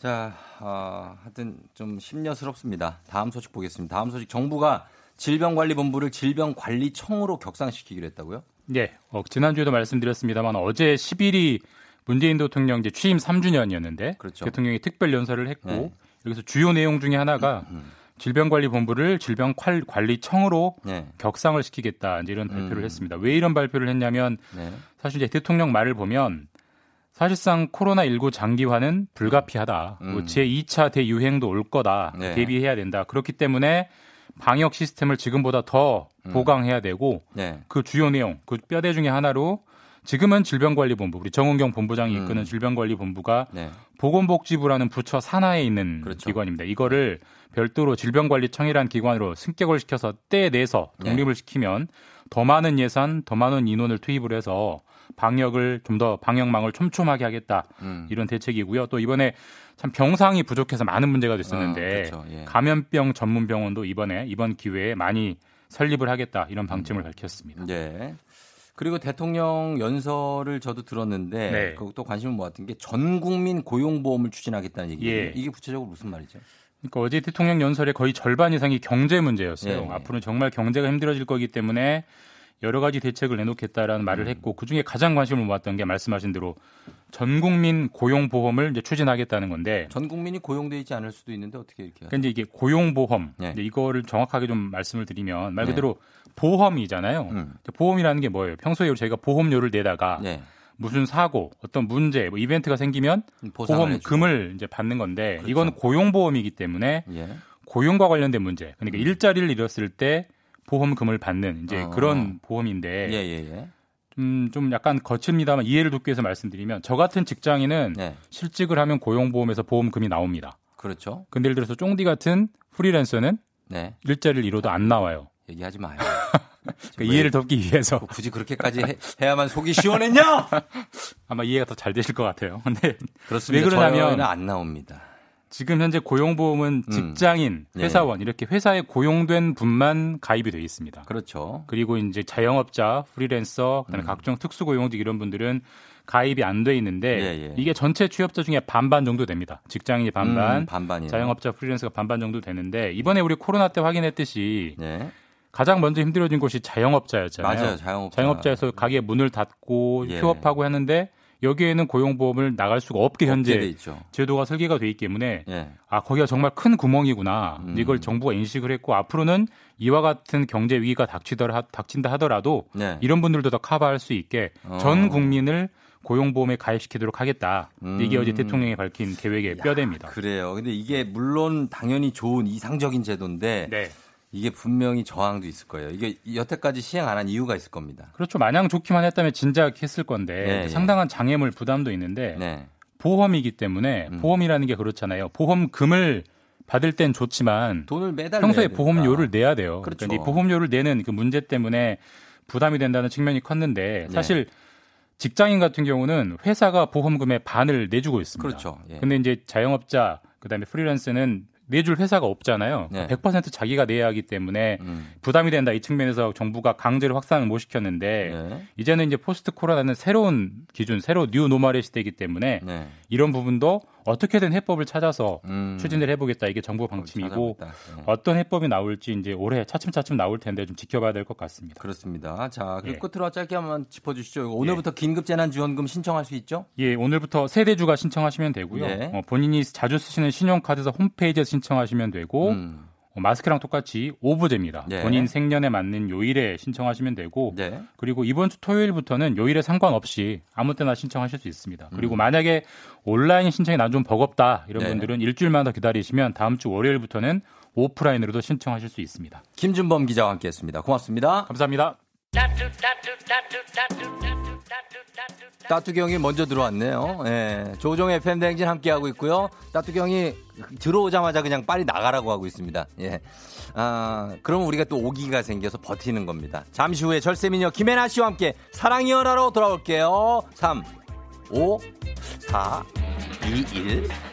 자, 어, 하여튼 좀 심려스럽습니다. 다음 소식 보겠습니다. 다음 소식 정부가 질병관리본부를 질병관리청으로 격상시키기로 했다고요? 네, 어, 지난주에도 말씀드렸습니다만 어제 10일이 문재인 대통령 이제 취임 3주년이었는데 그렇죠. 대통령이 특별 연설을 했고 네. 여기서 주요 내용 중에 하나가 음. 질병관리본부를 질병관리청으로 네. 격상을 시키겠다 이제 이런 발표를 음. 했습니다. 왜 이런 발표를 했냐면 네. 사실 이제 대통령 말을 보면 사실상 코로나19 장기화는 불가피하다. 뭐 음. 제2차 대유행도 올 거다. 네. 대비해야 된다. 그렇기 때문에 방역 시스템을 지금보다 더 음. 보강해야 되고 네. 그 주요 내용, 그 뼈대 중에 하나로 지금은 질병관리본부, 우리 정은경 본부장이 음. 이끄는 질병관리본부가 네. 보건복지부라는 부처 산하에 있는 그렇죠. 기관입니다. 이거를 별도로 질병관리청이라는 기관으로 승격을 시켜서 떼내서 네. 독립을 시키면 더 많은 예산, 더 많은 인원을 투입을 해서 방역을 좀 더 방역망을 촘촘하게 하겠다. 음. 이런 대책이고요. 또 이번에 참 병상이 부족해서 많은 문제가 됐었는데 아, 그렇죠. 예. 감염병 전문 병원도 이번에 이번 기회에 많이 설립을 하겠다. 이런 방침을 밝혔습니다. 네. 그리고 대통령 연설을 저도 들었는데 네. 그것도 관심을 모았던 게 전 국민 고용보험을 추진하겠다는 얘기예요. 예. 이게 구체적으로 무슨 말이죠? 그러니까 어제 대통령 연설의 거의 절반 이상이 경제 문제였어요. 예. 앞으로 정말 경제가 힘들어질 거기 때문에 여러 가지 대책을 내놓겠다라는 음. 말을 했고 그 중에 가장 관심을 모았던 게 말씀하신 대로 전 국민 고용 보험을 이제 추진하겠다는 건데 전 국민이 고용돼 있지 않을 수도 있는데 어떻게 이렇게 그러니까 이제 이게 고용 보험 네. 이제 이거를 정확하게 좀 말씀을 드리면 말 네. 그대로 보험이잖아요. 음. 보험이라는 게 뭐예요? 평소에 저희가 보험료를 내다가 네. 무슨 사고, 어떤 문제, 뭐 이벤트가 생기면 해주고. 보험금을 이제 받는 건데 그렇죠. 이건 고용 보험이기 때문에 예. 고용과 관련된 문제. 그러니까 일자리를 잃었을 때 보험금을 받는 이제 어. 그런 보험인데 예, 예, 예. 좀, 좀 약간 거칩니다만 이해를 돕기 위해서 말씀드리면 저 같은 직장인은 네. 실직을 하면 고용보험에서 보험금이 나옵니다. 그렇죠. 근데 예를 들어서 쫑디 같은 프리랜서는 네. 일자리를 잃어도 안 나와요. 얘기하지 마요. <laughs> 그러니까 이해를 돕기 위해서 굳이 그렇게까지 해, 해야만 속이 시원했냐? <laughs> 아마 이해가 더 잘 되실 것 같아요. 근데 그렇습니다. 왜 그러냐면 안 나옵니다. 지금 현재 고용보험은 음. 직장인, 네. 회사원 이렇게 회사에 고용된 분만 가입이 되어 있습니다. 그렇죠. 그리고 이제 자영업자, 프리랜서, 그다음에 음. 각종 특수고용직 이런 분들은 가입이 안 돼 있는데 예, 예. 이게 전체 취업자 중에 반반 정도 됩니다. 직장인이 반반, 음. 자영업자, 프리랜서가 반반 정도 되는데 이번에 우리 코로나 때 확인했듯이 네. 가장 먼저 힘들어진 곳이 자영업자였잖아요. 맞아요. 자영업자. 에서 가게 문을 닫고 예. 휴업하고 하는데 여기에는 고용보험을 나갈 수가 없게 현재. 제도가 설계가 돼 있기 때문에 예. 아 거기가 정말 큰 구멍이구나. 음. 이걸 정부가 인식을 했고 앞으로는 이와 같은 경제 위기가 닥치더라 닥친다 하더라도 네. 이런 분들도 더 커버할 수 있게 어. 전 국민을 고용보험에 가입시키도록 하겠다. 음. 이게 어제 대통령이 밝힌 계획의 뼈대입니다. 그래요. 근데 이게 물론 당연히 좋은 이상적인 제도인데 네. 이게 분명히 저항도 있을 거예요. 이게 여태까지 시행 안 한 이유가 있을 겁니다. 그렇죠. 마냥 좋기만 했다면 진작 했을 건데 네, 상당한 장애물 부담도 있는데 네. 보험이기 때문에 음. 보험이라는 게 그렇잖아요. 보험금을 받을 땐 좋지만 돈을 매달 평소에. 보험료를 내야 돼요. 그렇죠. 그러니까 이 보험료를 내는 그 문제 때문에 부담이 된다는 측면이 컸는데 네. 사실 직장인 같은 경우는 회사가 보험금의 반을 내주고 있습니다. 그렇죠. 예. 근데 이제 자영업자 그다음에 프리랜서는 내줄 회사가 없잖아요. 네. 100% 자기가 내야 하기 때문에 음. 부담이 된다 이 측면에서 정부가 강제로 확산을 못 시켰는데 네. 이제는 이제 post 코로나는 새로운 기준, 새로 new normal의 시대이기 때문에 네. 이런 부분도 어떻게든 해법을 찾아서 음. 추진을 해보겠다 이게 정부 방침이고. 네. 어떤 해법이 나올지 이제 올해 차츰차츰 나올 텐데 좀 지켜봐야 될 것 같습니다. 그렇습니다. 자, 그리고 예. 끝으로 짧게 한번 짚어주시죠. 오늘부터 긴급재난지원금 신청할 수 있죠? 예, 오늘부터 세대주가 신청하시면 되고요. 네. 어, 본인이 자주 쓰시는 신용카드사 홈페이지에서 신청하시면 되고 음. 어, 마스크랑 똑같이 오브제입니다. 네. 본인 생년에 맞는 요일에 신청하시면 되고 네. 그리고 이번 주 토요일부터는 요일에 상관없이 아무 때나 신청하실 수 있습니다. 그리고 음. 만약에 온라인 신청이 난 좀 버겁다 이런 네. 분들은 일주일만 더 기다리시면 다음 주 월요일부터는 오프라인으로도 신청하실 수 있습니다. 김준범 기자와 함께했습니다. 고맙습니다. 감사합니다. 따뚜경이 먼저 들어왔네요. 예, 조종의 팬댕진 함께하고 있고요. 따뚜경이 들어오자마자 그냥 빨리 나가라고 하고 있습니다. 예. 아, 그럼 우리가 또 오기가 생겨서 버티는 겁니다. 잠시 후에 절세미녀 김혜나 씨와 함께 사랑이여라로 돌아올게요. 3, 5, 4, 2, 1.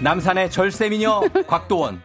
남산의 절세미녀 <laughs> 곽도원.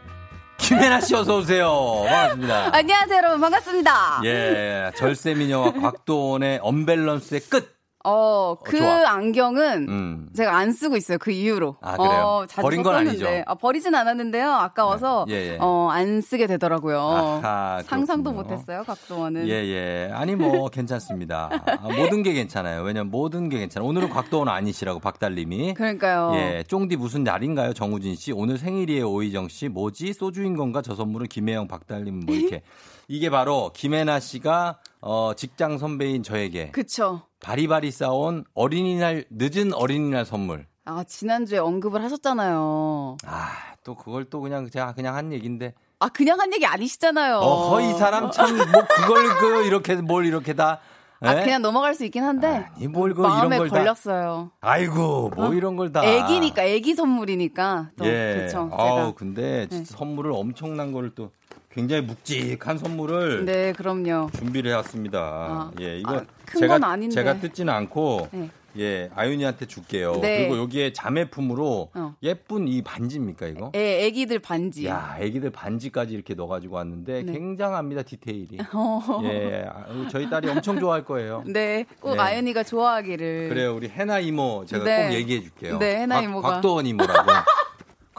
김혜나 씨 어서 오세요. 반갑습니다. 안녕하세요, 여러분. 반갑습니다. 예, 절세미녀와 곽도원의 언밸런스의 끝. 어, 그 좋아. 안경은 음. 제가 안 쓰고 있어요. 그 이후로. 아, 그래요? 어, 자주 버린 건 썼었는데. 아니죠? 아, 버리진 않았는데요. 아까워서 예, 예. 어, 안 쓰게 되더라고요. 아하, 상상도 그렇군요. 못했어요. 각도원은. 예, 예. 아니, 뭐, 괜찮습니다. 아, 모든 게 괜찮아요. 왜냐면 모든 게 괜찮아요. 오늘은 곽도원 아니시라고, 박달 님이. 그러니까요. 예, 쫑디 무슨 날인가요, 정우진 씨? 오늘 생일이에요, 오희정 씨. 뭐지? 소주인 건가? 저 선물은 김혜영, 박달 님, 뭐 이렇게. <laughs> 이게 바로 김혜나 씨가 어, 직장 선배인 저에게 그쵸. 바리바리 싸온 어린이날, 늦은 어린이날 선물. 아, 지난주에 언급을 하셨잖아요. 아, 또 그걸 또 그냥 제가 그냥 한 얘기인데. 아, 그냥 한 얘기 아니시잖아요. 어, 이 사람 참, 뭐, 그걸 그, 이렇게, 뭘 이렇게 다. 아, 예? 그냥 넘어갈 수 있긴 한데. 아니, 뭘 그, 마음에 이런 걸 다. 걸렸어요. 아이고, 뭐 어? 이런 걸 다. 애기니까, 애기 선물이니까. 또, 예. 아우, 제가. 근데 네. 선물을 엄청난 거를 또 굉장히 묵직한 선물을 네, 그럼요. 준비를 해왔습니다. 예, 이거 아, 큰 제가 건 아닌데. 제가 뜯지는 않고 네. 예, 아윤이한테 줄게요. 네. 그리고 여기에 자매품으로 어. 예쁜 이 반지입니까 이거? 예, 애기들 반지. 야, 애기들 반지까지 이렇게 넣어가지고 왔는데 네. 굉장합니다 디테일이. <laughs> 어. 예, 아, 저희 딸이 엄청 좋아할 거예요. <laughs> 네, 꼭 네. 아연이가 좋아하기를. 그래요, 우리 해나 이모 제가 네. 꼭 얘기해 줄게요. 네, 해나 곽- 이모가. 곽도원 이모라고. <laughs>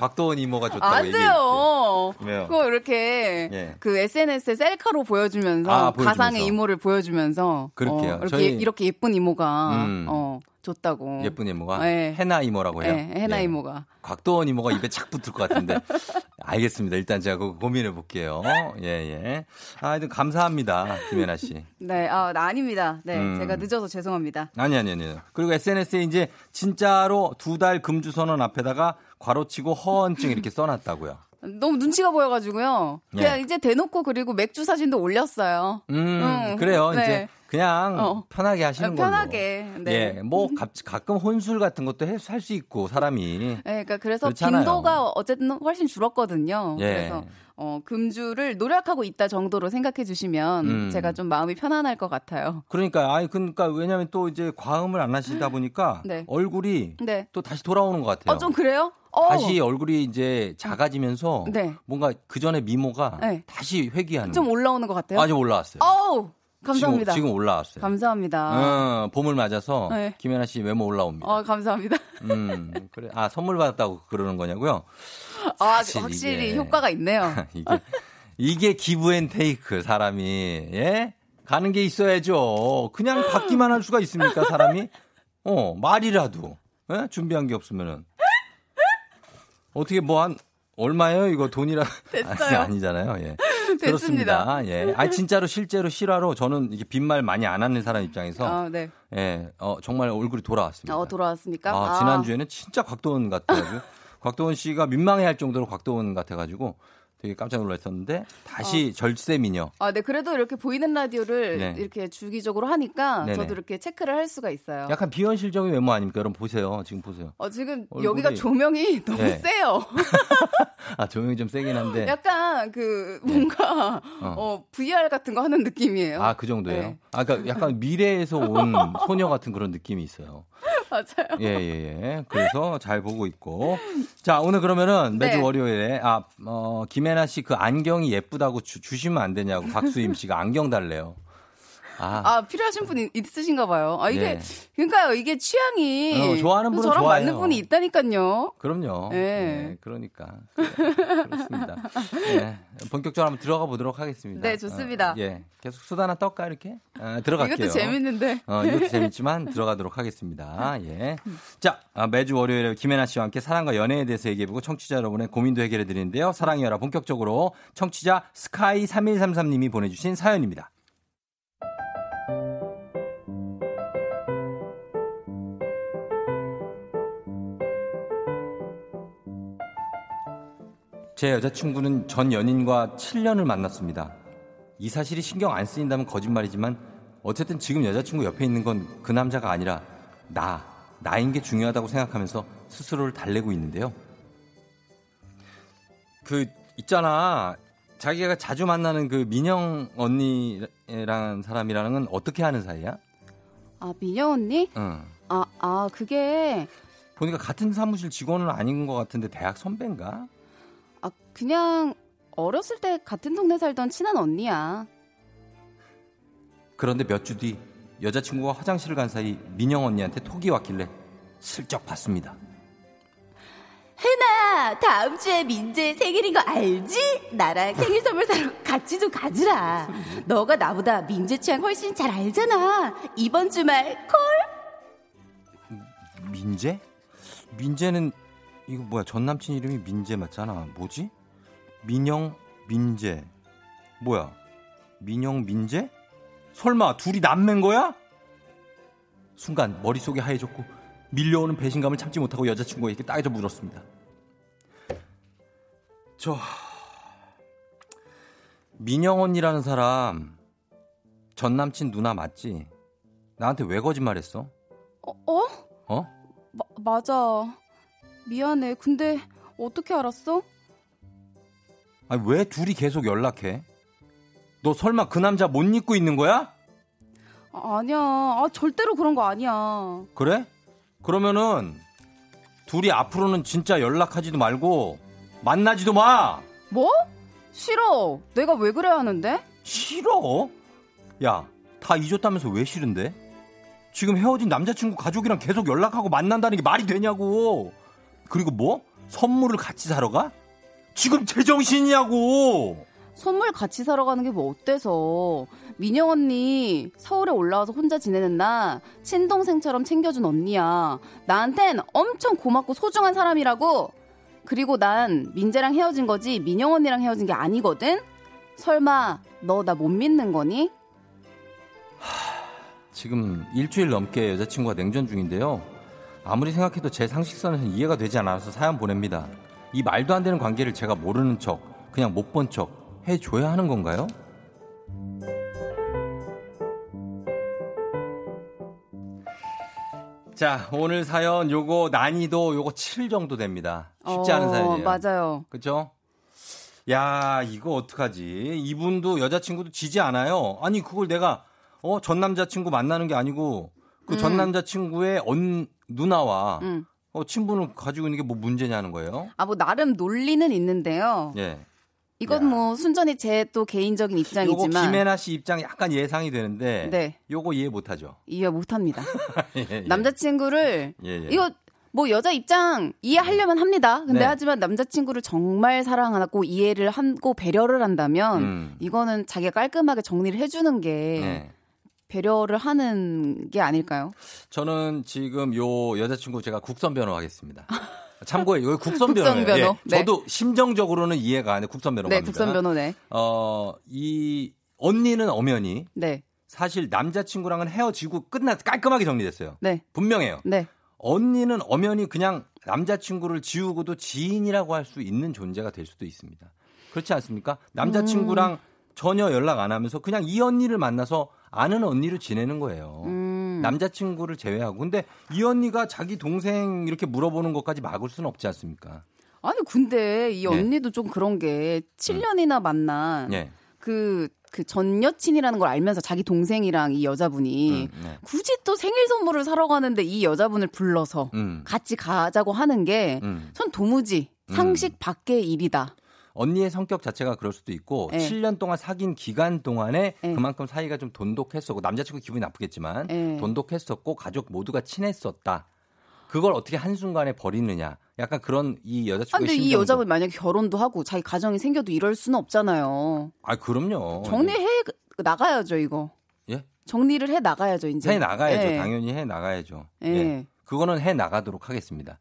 곽도원 이모가 좋다고 안 돼요. 그거 이렇게 예. 그 SNS에 셀카로 보여주면서, 아, 보여주면서. 가상의 이모를 보여주면서 그렇게요. 어, 이렇게 저희- 이렇게 예쁜 이모가 음. 어, 줬다고. 예쁜 이모가 네. 해나 이모라고 해요. 네, 해나 예. 이모가. 곽도원 이모가 입에 착 붙을 것 같은데. <laughs> 알겠습니다. 일단 제가 그거 고민해 볼게요. 예, 예. 아, 하여튼 감사합니다. 김혜나 씨. <laughs> 네, 아, 나 아닙니다. 네, 음. 제가 늦어서 죄송합니다. 아니, 아니, 아니. 그리고 SNS에 이제 진짜로 두 달 금주 선언 앞에다가 괄호치고 허언증 이렇게 써놨다고요. 너무 눈치가 보여가지고 예. 그냥 이제 대놓고 그리고 맥주 사진도 올렸어요. 음, 응, 그래요. 네. 이제 그냥 어. 편하게 하시는 걸로. 편하게. 네. 예, 뭐 가, 가끔 혼술 같은 것도 할 수 있고 사람이. 네, 그러니까 그래서 그렇잖아요. 빈도가 어쨌든 훨씬 줄었거든요. 예. 그래서 어, 금주를 노력하고 있다 정도로 생각해 주시면 음. 제가 좀 마음이 편안할 것 같아요. 그러니까 아니 그러니까 왜냐면 또 이제 과음을 안 하시다 보니까 네. 얼굴이 네. 또 다시 돌아오는 것 같아요. 어, 좀 그래요? 어. 다시 얼굴이 이제 작아지면서 네. 뭔가 그 전에 미모가 네. 다시 회귀하는. 좀 올라오는 것 같아요. 아직 올라왔어요. 어우, 감사합니다. 지금, 지금 올라왔어요. 감사합니다. 어, 봄을 맞아서 네. 김연아 씨 외모 올라옵니다. 어, 감사합니다. <laughs> 음, 그래. 아, 선물 받았다고 그러는 거냐고요? 아, 확실히 이게- 효과가 있네요. <laughs> 이게, 이게 give and take, 사람이. 예? 가는 게 있어야죠. 그냥 받기만 할 수가 있습니까, 사람이? 어, 말이라도. 예? 준비한 게 없으면은. 어떻게 뭐 한, 얼마예요? 이거 돈이라. <laughs> 됐어요. 아니, 아니 잖아요. 예. <laughs> 그렇습니다. 예. 아, 진짜로 실제로 실화로 저는 이게 빈말 많이 안 하는 사람 입장에서. 아, 네. 예. 어, 정말 얼굴이 돌아왔습니다. 어, 돌아왔습니까? 아, 지난주에는 진짜 곽도원 같아가지고 <laughs> 곽도원 씨가 민망해 할 정도로 곽도원 같아 가지고 되게 깜짝 놀랐었는데 다시 절세 미녀. 아, 네. 그래도 이렇게 보이는 라디오를 네. 이렇게 주기적으로 하니까 네네. 저도 이렇게 체크를 할 수가 있어요. 약간 비현실적인 외모 아닙니까? 여러분 보세요. 지금 보세요. 어, 지금 얼굴이- 여기가 조명이 너무 네. <laughs> 세요. 아 조명이 좀 세긴 한데. <laughs> 약간 그 뭔가 어. 어, VR 같은 거 하는 느낌이에요. 아 그 정도예요. 네. 아 그러니까 약간 미래에서 온 <laughs> 소녀 같은 그런 느낌이 있어요. <laughs> 맞아요. 예, 예, 예. 그래서 잘 보고 있고. 자, 오늘 그러면은 매주 네. 월요일에, 아, 어, 김혜나 씨 그 안경이 예쁘다고 주, 주시면 안 되냐고 박수임 씨가 안경 달래요. 아, 아, 필요하신 분 있으신가 봐요. 아, 이게, 예. 그러니까요. 이게 취향이. 어, 좋아하는 분은 저랑 좋아해요. 맞는 분이 있다니까요. 그럼요. 네. 네, 그러니까. 그렇습니다. 네, 본격적으로 한번 들어가 보도록 하겠습니다. 네, 좋습니다. 어, 예. 계속 수다나 떨까, 이렇게? 아, 들어갈게요. 이것도 재밌는데. 어, 이것도 재밌지만 들어가도록 하겠습니다. 예. 자, 아, 매주 월요일에 김혜나 씨와 함께 사랑과 연애에 대해서 얘기해보고 청취자 여러분의 고민도 해결해 드리는데요. 열화 본격적으로 청취자 스카이 3133님이 보내주신 사연입니다. 제 여자친구는 전 연인과 7년을 만났습니다. 이 사실이 신경 안 쓰인다면 거짓말이지만 어쨌든 지금 여자친구 옆에 있는 건 그 남자가 아니라 나, 나인 게 중요하다고 생각하면서 스스로를 달래고 있는데요. 그 있잖아. 자기가 자주 만나는 그 민영 언니라는 사람이라는 건 어떻게 하는 사이야? 아, 미녀 언니? 응. 아, 아, 그게, 보니까 같은 사무실 직원은 아닌 것 같은데 대학 선배인가? 아, 그냥 어렸을 때 같은 동네 살던 친한 언니야. 그런데 몇 주 뒤 여자친구가 화장실을 간 사이 민영 언니한테 톡이 왔길래 슬쩍 봤습니다. 혜나 다음 주에 민재 생일인 거 알지? 나랑 생일 선물 사러 같이 좀 가주라. 너가 나보다 민재 취향 훨씬 잘 알잖아. 이번 주말 콜? 민재? 민재는 이거 뭐야 전 남친 이름이 민재 맞잖아. 뭐지? 민영 민재 뭐야? 민영 민재? 설마 둘이 남매인 거야? 순간 머릿속이 하얘졌고 밀려오는 배신감을 참지 못하고 여자친구에게 따져 물었습니다. 저 민영 언니라는 사람 전 남친 누나 맞지? 나한테 왜 거짓말했어? 어? 어? 어? 마, 맞아. 미안해. 근데 어떻게 알았어? 아니 왜 둘이 계속 연락해? 너 설마 그 남자 못 잊고 있는 거야? 아, 아니야. 아, 절대로 그런 거 아니야. 그래? 그러면은 둘이 앞으로는 진짜 연락하지도 말고 만나지도 마. 뭐? 싫어. 내가 왜 그래야 하는데? 싫어? 야, 다 잊었다면서 왜 싫은데? 지금 헤어진 남자친구 가족이랑 계속 연락하고 만난다는 게 말이 되냐고. 그리고 뭐? 선물을 같이 사러 가? 지금 제정신이냐고. 선물 같이 사러 가는 게 뭐 어때서? 민영 언니 서울에 올라와서 혼자 지내는 나 친동생처럼 챙겨준 언니야. 나한텐 엄청 고맙고 소중한 사람이라고. 그리고 난 민재랑 헤어진 거지 민영 언니랑 헤어진 게 아니거든. 설마 너 나 못 믿는 거니? 지금 일주일 넘게 여자친구가 냉전 중인데요. 아무리 생각해도 제 상식선에서는 이해가 되지 않아서 사연 보냅니다. 이 말도 안 되는 관계를 제가 모르는 척, 그냥 못 본 척 해줘야 하는 건가요? 자, 오늘 사연 요거 난이도 요거 7 정도 됩니다. 쉽지 않은 어, 사연이에요. 맞아요. 그죠? 야, 이거 어떡하지? 이분도 여자친구도 지지 않아요. 아니, 그걸 내가, 어, 전 남자친구 만나는 게 아니고, 그전 음. 남자친구의 언, 누나와, 음. 어, 친분을 가지고 있는 게 뭐 문제냐는 거예요? 아, 뭐, 나름 논리는 있는데요. 예. 이건 뭐, 순전히 제 또 개인적인 요거 입장이지만. 김혜나 씨 입장 약간 예상이 되는데, 네. 요거 이해 못 하죠. 이해 못 합니다. <laughs> 예, 예. 남자 친구를, 예, 예. 이거, 뭐, 여자 입장 이해하려면 합니다. 근데 네. 하지만 남자친구를 정말 사랑하고 이해를 하고 배려를 한다면, 음. 이거는 자기가 깔끔하게 정리를 해주는 게, 네. 배려를 하는 게 아닐까요? 저는 지금 요 여자친구 제가 국선 변호 하겠습니다. 참고에 이거 국선 변호. 국선 변호. 네. 저도 심정적으로는 이해가 안 돼. 국선 변호. 네, 국선 변호네. 어, 이 언니는 엄연히 네. 사실 남자친구랑은 헤어지고 끝나 깔끔하게 정리됐어요. 네. 분명해요. 네. 언니는 엄연히 그냥 남자친구를 지우고도 지인이라고 할 수 있는 존재가 될 수도 있습니다. 그렇지 않습니까? 남자친구랑 음. 전혀 연락 안 하면서 그냥 이 언니를 만나서 아는 언니로 지내는 거예요. 음. 남자친구를 제외하고. 근데 이 언니가 자기 동생 이렇게 물어보는 것까지 막을 수는 없지 않습니까? 아니, 근데 이 네. 언니도 좀 그런 게, 7년이나 만난, 예. 그, 그 전 여친이라는 걸 알면서 자기 동생이랑 이 여자분이 음, 네. 굳이 또 생일 선물을 사러 가는데 이 여자분을 불러서 음. 같이 가자고 하는 게 음. 전 도무지 상식 밖의 일이다. 언니의 성격 자체가 그럴 수도 있고 네. 7년 동안 사귄 기간 동안에 네. 그만큼 사이가 좀 돈독했었고 남자친구 기분이 나쁘겠지만 네. 돈독했었고 가족 모두가 친했었다. 그걸 어떻게 한순간에 버리느냐. 약간 그런 이 아, 여자친구의 근데 이 심정도. 여자분 만약에 결혼도 하고 자기 가정이 생겨도 이럴 수는 없잖아요. 아, 그럼요. 정리해 나가야죠, 이거. 예? 정리를 해 나가야죠, 이제. 해 나가야죠. 예. 당연히 해 나가야죠. 예. 예. 그거는 해 나가도록 하겠습니다.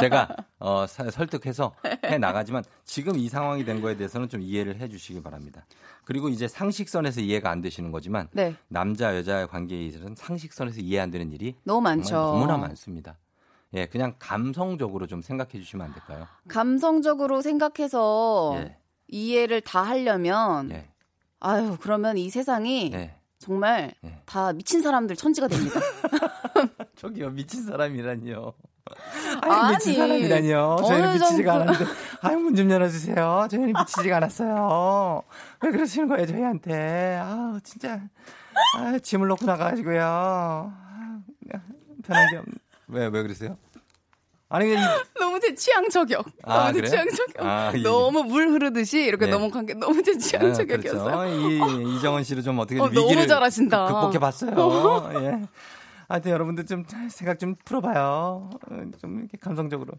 제가 어, 사- 설득해서 해 나가지만 지금 이 상황이 된 거에 대해서는 좀 이해를 해 주시기 바랍니다. 그리고 이제 상식선에서 이해가 안 되시는 거지만 네. 남자 여자의 관계에 있어서는 상식선에서 이해 안 되는 일이 너무 많죠. 너무나 많습니다. 예, 그냥 감성적으로 좀 생각해 주시면 안 될까요? 감성적으로 생각해서 예. 이해를 다 하려면 예. 아유, 그러면 이 세상이 예. 정말 다 미친 사람들 천지가 됩니다. <laughs> 저기요 미친 사람이라니요. <laughs> 아니, 아니, 미친 사람이라니요. 저희는 미치지가 정도- 않았는데. <laughs> 아유, 문 좀 열어주세요. 저희는 미치지가 않았어요. 왜 그러시는 거예요, 저희한테. 아우, 진짜. 아 짐을 놓고 나가가지고요. 아, 편한 게 없... 왜, 왜 그러세요? 아니, 이, 너무 제 취향 저격. 아, 너무 제 그래요? 취향 저격. 아, 이- 너무 물 흐르듯이 이렇게 네. 넘어간 게 너무 제 취향 아, 저격이었어요. 그렇죠. 이, <laughs> 이정은 씨를 좀 어떻게 어, 위기를 너무 잘하신다. 극복해 봤어요. 예. 하여튼 여러분들 좀 생각 좀 풀어봐요. 어, 좀 이렇게 감성적으로.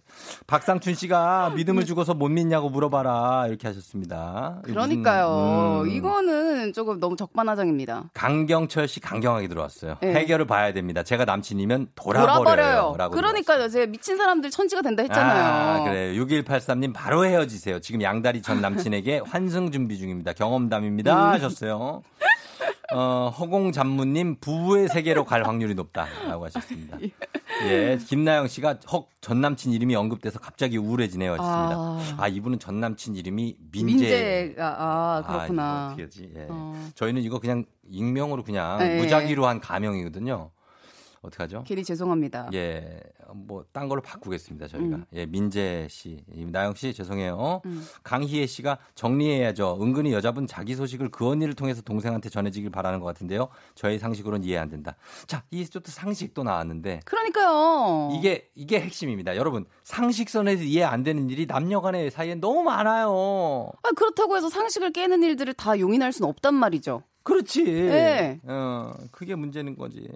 박상춘 씨가 믿음을 주고서 못 믿냐고 물어봐라. 이렇게 하셨습니다. 그러니까요. 음. 이거는 조금 너무 적반하장입니다. 강경철 씨 강경하게 들어왔어요. 네. 해결을 봐야 됩니다. 제가 남친이면 돌아버려요. 돌아버려요. 그러니까요. 제가 미친 사람들 천지가 된다 했잖아요. 아, 그래요. 6183님 바로 헤어지세요. 지금 양다리 전 남친에게 <laughs> 환승 준비 중입니다. 경험담입니다. 음. 하셨어요. 어, 허공 잡무님 부부의 세계로 갈 확률이 높다라고 하셨습니다. 예, 김나영 씨가 헉 전 남친 이름이 언급돼서 갑자기 우울해지네요. 하셨습니다. 아. 아, 이분은 전 남친 이름이 민재. 민재가 아 아, 그렇구나. 이거 어떻게 하지? 예. 어. 저희는 이거 그냥 익명으로 그냥 네. 무작위로 한 가명이거든요. 어떡하죠? 괜히 죄송합니다. 예, 뭐, 딴 걸로 바꾸겠습니다, 저희가. 음. 예, 민재 씨. 이 나영 씨, 죄송해요. 음. 강희애 씨가 정리해야죠. 은근히 여자분 자기 소식을 그 언니를 통해서 동생한테 전해지길 바라는 것 같은데요. 저의 상식으로는 이해 안 된다. 자, 이또 상식도 나왔는데. 그러니까요. 이게, 이게 핵심입니다. 여러분, 상식선에서 이해 안 되는 일이 남녀 간의 사이에 너무 많아요. 아, 그렇다고 해서 상식을 깨는 일들을 다 용인할 수는 없단 말이죠. 그렇지. 네. 어, 그게 문제는 거지.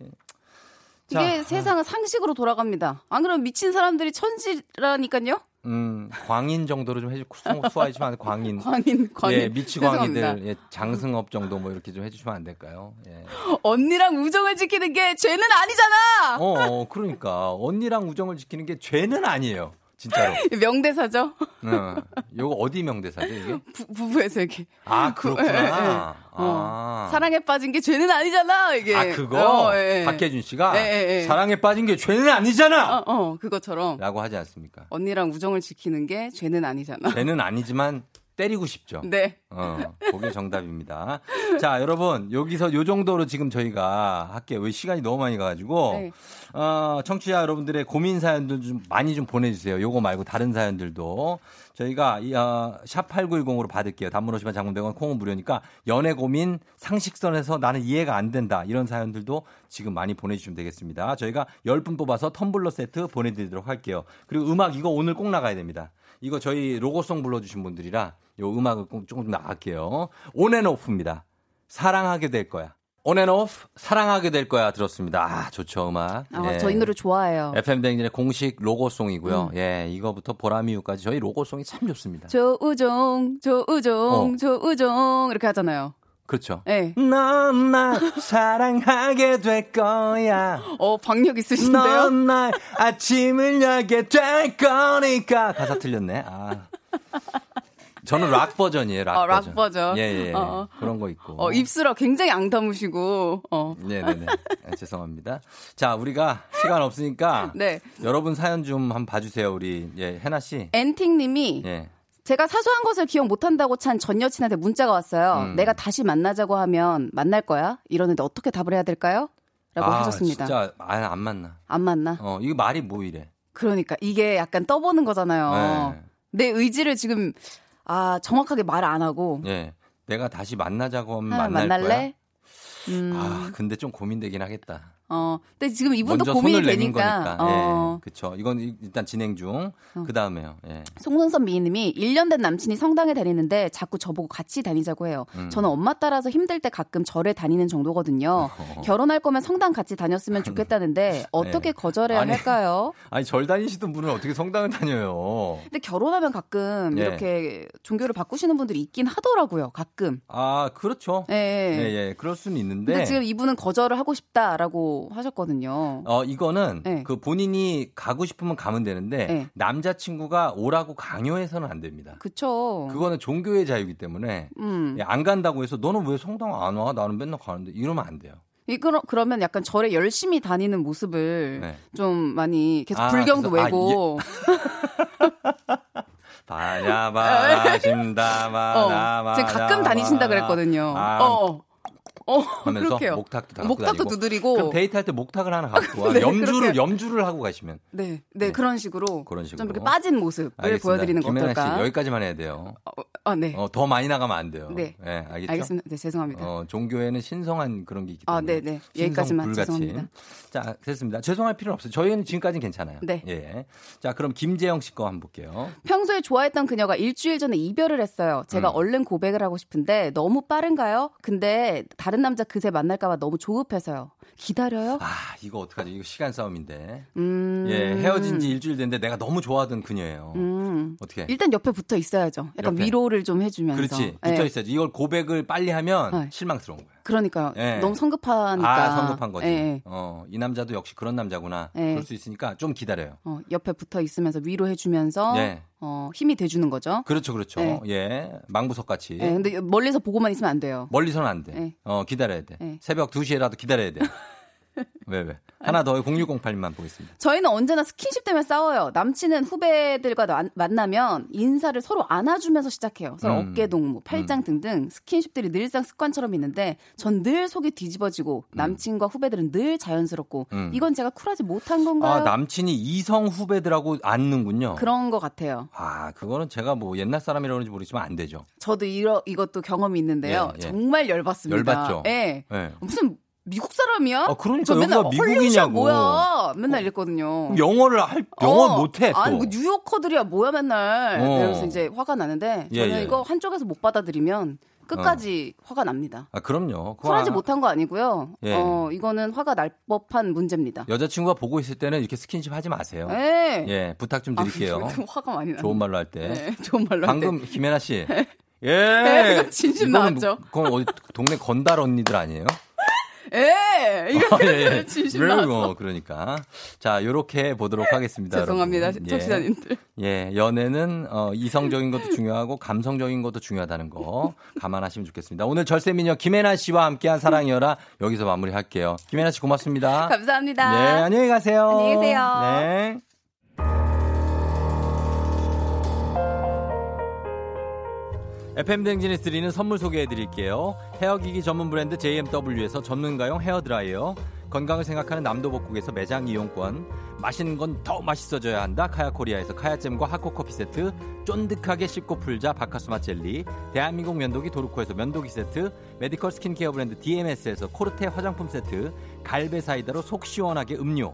이게 자, 세상은 상식으로 돌아갑니다. 안 그러면 미친 사람들이 천지라니까요. 음, 광인 정도로 좀 해주, 수- 수화해주시면 안 돼, 광인. 광인, 광인. 예, 미치광이들. 예, 장승업 정도 뭐 이렇게 좀 해주시면 안 될까요? 예. 언니랑 우정을 지키는 게 죄는 아니잖아. 어, 어, 그러니까. 언니랑 우정을 지키는 게 죄는 아니에요. 진짜로. <laughs> 명대사죠. 어, 요거 어디 명대사죠, 이게? 부, 부부에서 이렇게. 아, 그렇구나. 예, 예. 아. 어, 사랑에 빠진 게 죄는 아니잖아. 이게. 아, 그거? 어, 예, 예. 박혜준 씨가 예, 예, 예. 사랑에 빠진 게 죄는 아니잖아! 어, 어, 그것처럼 라고 하지 않습니까? 언니랑 우정을 지키는 게 죄는 아니잖아. 죄는 아니지만 때리고 싶죠. 네. 어, 그게 정답입니다. 자, 여러분, 여기서 요 정도로 지금 저희가 할게요. 왜 시간이 너무 많이 가가지고, 네. 어, 청취자 여러분들의 고민 사연들 좀 많이 좀 보내주세요. 요거 말고 다른 사연들도. 저희가, 이, 어, 샵8910으로 받을게요. 단문 50원 장문 100원 콩은 무료니까 연애 고민 상식선에서 나는 이해가 안 된다. 이런 사연들도 지금 많이 보내주시면 되겠습니다. 저희가 10분 뽑아서 텀블러 세트 보내드리도록 할게요. 그리고 음악 이거 오늘 꼭 나가야 됩니다. 이거 저희 로고송 불러주신 분들이라 요 음악을 꼭 조금 나갈게요. 온앤오프입니다. 사랑하게 될 거야. 온앤오프 사랑하게 될 거야 들었습니다. 아 좋죠 음악. 아, 예. 저이 노래 좋아해요. FM 댕진의 공식 로고송이고요. 음. 예, 이거부터 보라미유까지 저희 로고송이 참 좋습니다. 조우종, 조우종, 어. 조우종 이렇게 하잖아요. 그렇죠. 네. 넌 날 사랑하게 될 거야. 어, 박력 있으신데요? 넌 날 아침을 열게 될 거니까. 가사 틀렸네. 아. 저는 락 버전이에요, 락 어, 락 버전. 버전. 예, 예. 어. 그런 거 있고. 어, 입술을 굉장히 앙다무시고, 어. 네 네네. 아, 죄송합니다. 자, 우리가 시간 없으니까. <laughs> 네. 여러분 사연 좀 한번 봐 주세요, 우리. 예, 해나 씨. 엔팅 님이 예. 제가 사소한 것을 기억 못한다고 찬 전 여친한테 문자가 왔어요. 음. 내가 다시 만나자고 하면 만날 거야? 이러는데 어떻게 답을 해야 될까요? 라고 아, 하셨습니다. 진짜, 아, 안 만나. 안 만나? 어, 이거 말이 뭐 이래. 그러니까 이게 약간 떠보는 거잖아요. 네. 내 의지를 지금 아 정확하게 말 안 하고 예. 내가 다시 만나자고 하면 하면 만날 만날래? 거야? 음, 아, 근데 좀 고민되긴 하겠다. 어, 근데 지금 이분도 고민이 되니까. 어. 예. 그쵸. 이건 일단 진행 중. 그 다음에요. 예. 송선선 미인님이 1년 된 남친이 성당에 다니는데 자꾸 저보고 같이 다니자고 해요. 음. 저는 엄마 따라서 힘들 때 가끔 절에 다니는 정도거든요. 결혼할 거면 성당 같이 다녔으면 좋겠다는데 어떻게 거절해야 네. 아니. 할까요? <laughs> 아니, 절 다니시던 분은 어떻게 성당을 다녀요? 근데 결혼하면 가끔 예. 이렇게 종교를 바꾸시는 분들이 있긴 하더라고요. 가끔. 아, 그렇죠. 예. 예, 예. 그럴 수는 있는데. 근데 지금 이분은 거절을 하고 싶다라고 하셨거든요. 어, 이거는 네. 그 본인이 가고 싶으면 가면 되는데 네. 남자친구가 오라고 강요해서는 안 됩니다. 그쵸. 그거는 종교의 자유이기 때문에 음. 예, 안 간다고 해서 너는 왜 성당 안 와? 나는 맨날 가는데 이러면 안 돼요. 이 그러, 그러면 약간 절에 열심히 다니는 모습을 네. 좀 많이 계속 아, 불경도 그래서- 아, 외고 <laughs> 바냐바심다마나마 어, 지금 가끔 다니신다 그랬거든요. 아, 어, 어. <laughs> 하면서 그렇게요. 목탁도 다 갖고 목탁도 다니고. 두드리고. 그럼 데이트할 때 목탁을 하나 갖고 와. <laughs> 네, 염주를 그렇게. 염주를 하고 가시면 네, 네, 그런 식으로 그런 식으로 좀 이렇게 빠진 모습을 알겠습니다. 보여드리는 거 김혜나 어떨까? 씨 여기까지만 해야 돼요. 아, 네. 어, 더 많이 나가면 안 돼요. 네. 알겠죠? 알겠습니다. 네, 죄송합니다. 어, 종교에는 신성한 그런 게 있기 아, 때문에. 네, 네. 여기까지만. 죄송합니다. 자, 됐습니다. 죄송할 필요는 없어요. 저희는 지금까지는 괜찮아요. 네. 예. 자, 그럼 김재영 씨 거 한번 볼게요. 평소에 좋아했던 그녀가 일주일 전에 이별을 했어요. 제가 음. 얼른 고백을 하고 싶은데 너무 빠른가요? 근데 다른 남자 그새 만날까봐 너무 조급해서요. 기다려요? 아, 이거 어떡하지? 이거 시간 싸움인데. 음. 예, 헤어진 지 일주일 됐는데 내가 너무 좋아하던 그녀예요. 음. 어떻게? 일단 옆에 붙어 있어야죠. 약간 옆에. 위로를 좀 해주면서. 그렇지. 예. 붙어 있어야지. 이걸 고백을 빨리 하면 네. 실망스러운 거야. 그러니까요. 예. 너무 성급하니까. 아, 성급한 거지. 예, 예. 어, 이 남자도 역시 그런 남자구나. 예. 그럴 수 있으니까 좀 기다려요. 어, 옆에 붙어 있으면서 위로해 주면서 예. 어, 힘이 돼 주는 거죠. 그렇죠, 그렇죠. 예. 예. 망부석 같이. 예, 근데 멀리서 보고만 있으면 안 돼요. 멀리서는 안 돼. 예. 어, 기다려야 돼. 예. 새벽 2시에라도 기다려야 돼. <laughs> 왜, 왜? 하나 더 0608만 보겠습니다. 저희는 언제나 스킨십 때문에 싸워요. 남친은 후배들과 나- 만나면 인사를 서로 안아주면서 시작해요. 서로 음. 어깨 동무, 팔짱 등등 스킨십들이 늘상 습관처럼 있는데 전 늘 속이 뒤집어지고 남친과 후배들은 늘 자연스럽고 음. 이건 제가 쿨하지 못한 건가요? 아, 남친이 이성 후배들하고 앉는군요. 그런 것 같아요. 아, 그거는 제가 뭐 옛날 사람이라고 그런지 모르지만 안 되죠. 저도 이러, 이것도 경험이 있는데요. 예, 예. 정말 열받습니다. 열받죠? 예. 예. 무슨 미국 사람이야? 아, 그러니까 저 맨날 미국이냐고. 뭐야? 맨날 이랬거든요. 그럼 영어를 할, 영어 어, 못해, 또. 아니, 그 뉴요커들이야 뭐야 맨날. 어. 이러면서 이제 화가 나는데 예, 저는 예. 이거 한쪽에서 못 받아들이면 끝까지 화가 납니다. 아, 그럼요. 쿨하지 아- 못한 거 아니고요. 예. 어, 이거는 화가 날 법한 문제입니다. 여자친구가 보고 있을 때는 이렇게 스킨십 하지 마세요. 예. 예, 부탁 좀 드릴게요. 아, 화가 많이 나. 좋은 말로 할 때. 네, 좋은 말로 할 방금 김혜나 씨. <laughs> 예. 네, 이거 진심 나왔죠? 그건 어디 동네 건달 언니들 아니에요? 예. 이거 어, 예, 예. 나왔어. 이거, 그러니까. 자, 요렇게 보도록 하겠습니다. 죄송합니다, 여러분. 예. 청취자님들. 예, 연애는 어, 이성적인 것도 중요하고 감성적인 것도 중요하다는 거 감안하시면 좋겠습니다. 오늘 절세미녀 김혜나 씨와 함께한 사랑이여라 여기서 마무리할게요. 김혜나 씨 고맙습니다. 감사합니다. 네, 안녕히 가세요. 안녕히 계세요. 네. FM 대행진에서 드리는 선물 소개해 드릴게요. 헤어기기 전문 브랜드 JMW에서 전문가용 헤어드라이어, 건강을 생각하는 남도복국에서 매장 이용권, 맛있는 건 더 맛있어져야 한다 카야코리아에서 카야잼과 하코커피 세트, 쫀득하게 씹고 풀자 바카스마 젤리, 대한민국 면도기 도르코에서 면도기 세트, medical skincare 브랜드 DMS에서 코르테 화장품 세트, 갈베 사이다로 속 시원하게 음료,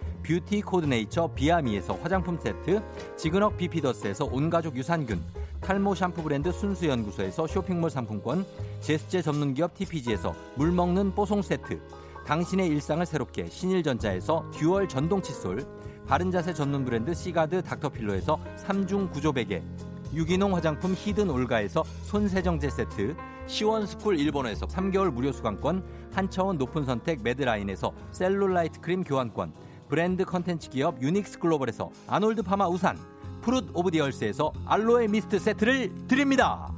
뷰티 코드네이처 비아미에서 화장품 세트, 지그넉 비피더스에서 온가족 유산균, 탈모 샴푸 브랜드 순수연구소에서 쇼핑몰 상품권, 제습제 전문기업 TPG에서 물 먹는 뽀송 세트, 당신의 일상을 새롭게 신일전자에서 dual 전동 칫솔, 바른자세 전문 브랜드 시가드 닥터필로에서 3중 구조 베개, 유기농 화장품 히든 올가에서 손세정제 세트, 시원스쿨 일본에서 3개월 무료 수강권, 한차원 높은 선택 매드라인에서 셀룰라이트 크림 교환권, 브랜드 컨텐츠 기업 유닉스 글로벌에서 아놀드 파마 우산, 푸릇 오브 디얼스에서 알로에 미스트 세트를 드립니다.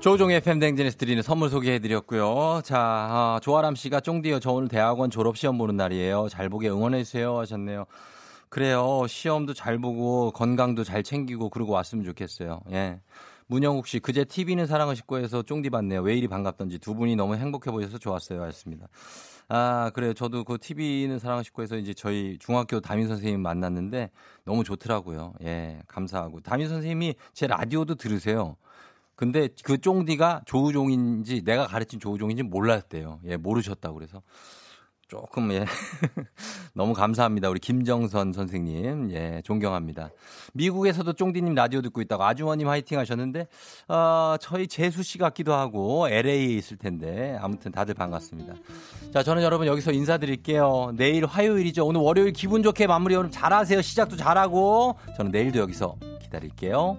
조종의 팬댕진에서 드리는 선물 소개해드렸고요. 자, 아, 조아람 씨가 쫑디요. 저 오늘 대학원 졸업시험 보는 날이에요. 잘 보게 응원해주세요 하셨네요. 그래요. 시험도 잘 보고 건강도 잘 챙기고 그러고 왔으면 좋겠어요. 예. 문영욱 씨, 그제 TV는 사랑을 싣고 해서 쫑디 봤네요. 왜 이리 반갑던지 두 분이 너무 행복해 보여서 좋았어요. 하셨습니다. 아, 그래요. 저도 그 TV는 사랑을 싣고 해서 이제 저희 중학교 담임 선생님 만났는데 너무 좋더라고요. 예, 감사하고. 담임 선생님이 제 라디오도 들으세요. 근데 그 쫑디가 조우종인지 내가 가르친 조우종인지 몰랐대요. 예, 모르셨다고 그래서 조금 예. <laughs> 너무 감사합니다. 우리 김정선 선생님. 예, 존경합니다. 미국에서도 쫑디님 라디오 듣고 있다고 아주머님 화이팅 하셨는데, 어, 저희 재수 씨 같기도 하고 LA에 있을 텐데, 아무튼 다들 반갑습니다. 자, 저는 여러분 여기서 인사드릴게요. 내일 화요일이죠. 오늘 월요일 기분 좋게 마무리 여러분 잘하세요. 시작도 잘하고, 저는 내일도 여기서 기다릴게요.